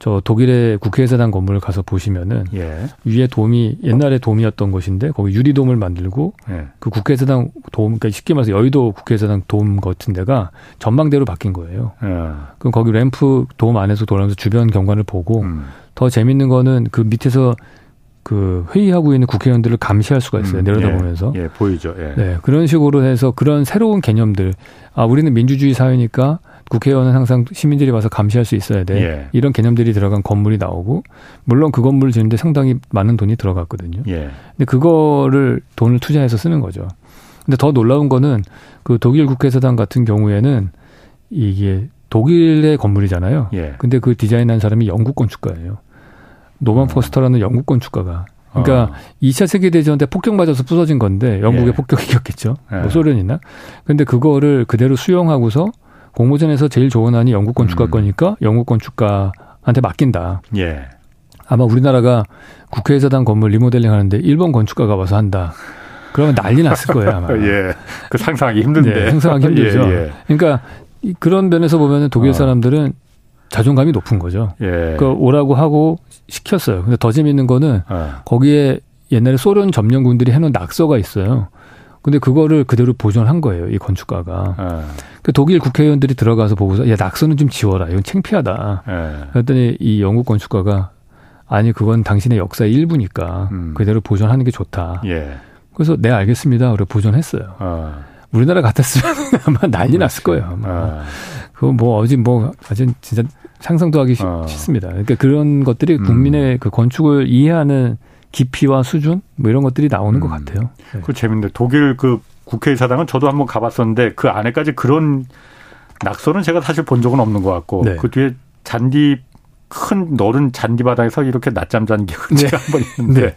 Speaker 3: 저 독일의 국회의사당 건물을 가서 보시면은 예. 위에 돔이 옛날에 돔이었던 곳인데 거기 유리돔을 만들고 예. 그 국회의사당 돔 그러니까 쉽게 말해서 여의도 국회의사당 돔 같은 데가 전망대로 바뀐 거예요. 예. 그럼 거기 램프 돔 안에서 돌아가면서 주변 경관을 보고 음. 더 재밌는 거는 그 밑에서 그 회의하고 있는 국회의원들을 감시할 수가 있어요. 음, 내려다보면서.
Speaker 1: 예, 예, 보이죠. 예.
Speaker 3: 네, 그런 식으로 해서 그런 새로운 개념들. 아, 우리는 민주주의 사회니까 국회의원은 항상 시민들이 와서 감시할 수 있어야 돼. 예. 이런 개념들이 들어간 건물이 나오고 물론 그 건물을 짓는데 상당히 많은 돈이 들어갔거든요. 예. 근데 그거를 돈을 투자해서 쓰는 거죠. 근데 더 놀라운 거는 그 독일 국회의사당 같은 경우에는 이게 독일의 건물이잖아요. 예. 근데 그 디자인한 사람이 영국 건축가예요. 노만 음. 포스터라는 영국 건축가가 그러니까 어. 2차 세계대전 때 폭격 맞아서 부서진 건데 영국의 예. 폭격이었겠죠. 예. 뭐 소련이나. 근데 그거를 그대로 수용하고서 공모전에서 제일 좋은 안이 영국 건축가 음. 거니까 영국 건축가한테 맡긴다. 예. 아마 우리나라가 국회의사당 건물 리모델링 하는데 일본 건축가가 와서 한다. 그러면 난리 났을 거예요, 아마.
Speaker 1: 예. 그 상상하기 힘든데.
Speaker 3: 네, 상상하기 힘들죠. 예, 예. 그러니까 그런 면에서 보면은 독일 어. 사람들은 자존감이 높은 거죠. 예. 그 오라고 하고 시켰어요. 근데 더 재밌는 거는 어. 거기에 옛날에 소련 점령군들이 해놓은 낙서가 있어요. 근데 그거를 그대로 보존한 거예요, 이 건축가가. 어. 그 독일 국회의원들이 들어가서 보고서 야 낙서는 좀 지워라, 이건 창피하다. 예. 그랬더니 이 영국 건축가가 아니 그건 당신의 역사의 일부니까 음. 그대로 보존하는 게 좋다. 예. 그래서 네 알겠습니다. 그래 보존했어요. 어. 우리나라 같았으면 아마 난리 났을 거예요. 아마. 어. 그거 뭐 어제 뭐 아주 진짜 상상도 하기 어. 싫습니다. 그러니까 그런 것들이 음. 국민의 그 건축을 이해하는 깊이와 수준 뭐 이런 것들이 나오는 음. 것 같아요.
Speaker 1: 네. 그 재밌는데 독일 그 국회의사당은 저도 한번 가봤었는데 그 안에까지 그런 낙서는 제가 사실 본 적은 없는 것 같고 네. 그 뒤에 잔디 큰 너른 잔디 바닥에서 이렇게 낮잠 잔 기억은 네. 제가 한번 있는데 네.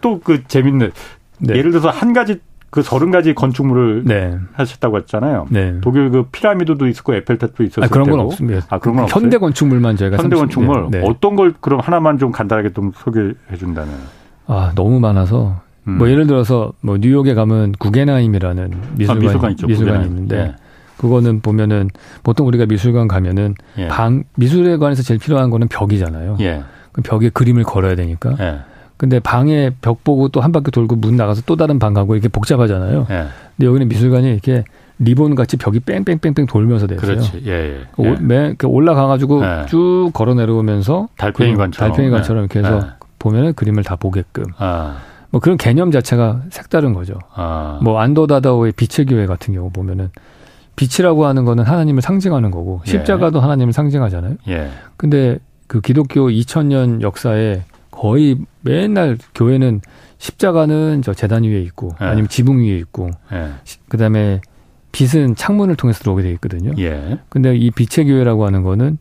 Speaker 1: 또그 재밌는 네. 예를 들어서 한 가지 그 서른 가지 건축물을 네. 하셨다고 했잖아요. 네. 독일 그 피라미드도 있었고 에펠탑도 있었을 아,
Speaker 3: 그런 건 없습니다. 아 그런 건 현대 건축물만 저희가
Speaker 1: 현대 건축물 네. 어떤 걸 그럼 하나만 좀 간단하게 좀 소개해 준다면.
Speaker 3: 아 너무 많아서 음. 뭐 예를 들어서 뭐 뉴욕에 가면 구겐하임이라는 미술관, 아, 미술관 있죠. 미술관이 있는데 예. 그거는 보면은 보통 우리가 미술관 가면은 예. 방 미술에 관해서 제일 필요한 거는 벽이잖아요. 예. 그 벽에 그림을 걸어야 되니까. 예. 근데 방에 벽 보고 또 한 바퀴 돌고 문 나가서 또 다른 방 가고 이렇게 복잡하잖아요. 예. 근데 여기는 미술관이 이렇게 리본 같이 벽이 뺑뺑뺑뺑 돌면서 돼요.
Speaker 1: 그렇지. 예, 예.
Speaker 3: 예. 맨 올라가가지고 예. 쭉 걸어 내려오면서
Speaker 1: 달팽이관처럼
Speaker 3: 달팽이관처럼 이렇게 해서 예. 보면은 그림을 다 보게끔. 아. 뭐 그런 개념 자체가 색다른 거죠. 아. 뭐 안도다다오의 빛의 교회 같은 경우 보면은 빛이라고 하는 거는 하나님을 상징하는 거고 예. 십자가도 하나님을 상징하잖아요. 예. 근데 그 기독교 2000년 역사에 거의 맨날 교회는 십자가는 저 재단 위에 있고 예. 아니면 지붕 위에 있고 예. 그다음에 빛은 창문을 통해서 들어오게 돼 있거든요. 예. 근데 이 빛의 교회라고 하는 거는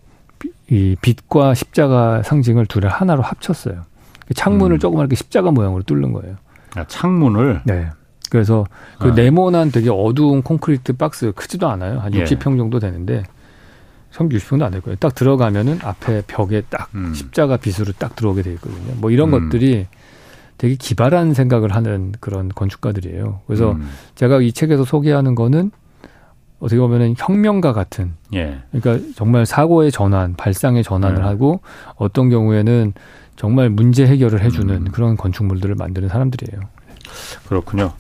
Speaker 3: 이 빛과 십자가 상징을 둘을 하나로 합쳤어요. 창문을 음. 조그맣게 십자가 모양으로 뚫는 거예요.
Speaker 1: 아, 창문을?
Speaker 3: 네. 그래서 그 아. 네모난 되게 어두운 콘크리트 박스 크지도 않아요. 한 예. 60평 정도 되는데 60평도 안 될 거예요. 딱 들어가면은 앞에 벽에 딱 음. 십자가 빛으로 딱 들어오게 돼 있거든요. 뭐 이런 음. 것들이 되게 기발한 생각을 하는 그런 건축가들이에요. 그래서 음. 제가 이 책에서 소개하는 거는 어떻게 보면은 혁명가 같은. 예. 그러니까 정말 사고의 전환, 발상의 전환을 예. 하고 어떤 경우에는 정말 문제 해결을 해주는 음. 그런 건축물들을 만드는 사람들이에요.
Speaker 1: 그렇군요.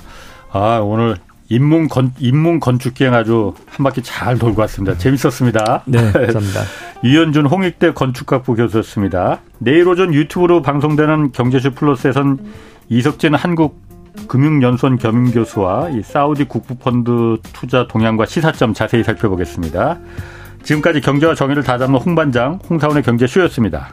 Speaker 1: 아, 오늘 인문 건, 인문 건축 기행 아주 한 바퀴 잘 돌고 왔습니다. 재밌었습니다.
Speaker 3: 네, 감사합니다.
Speaker 1: 유현준 홍익대 건축학부 교수였습니다. 내일 오전 유튜브로 방송되는 경제쇼 플러스에선 이석진 한국 금융연수원 겸임교수와 이 사우디 국부펀드 투자 동향과 시사점 자세히 살펴보겠습니다. 지금까지 경제와 정의를 다잡는 홍반장 홍사원의 경제쇼였습니다.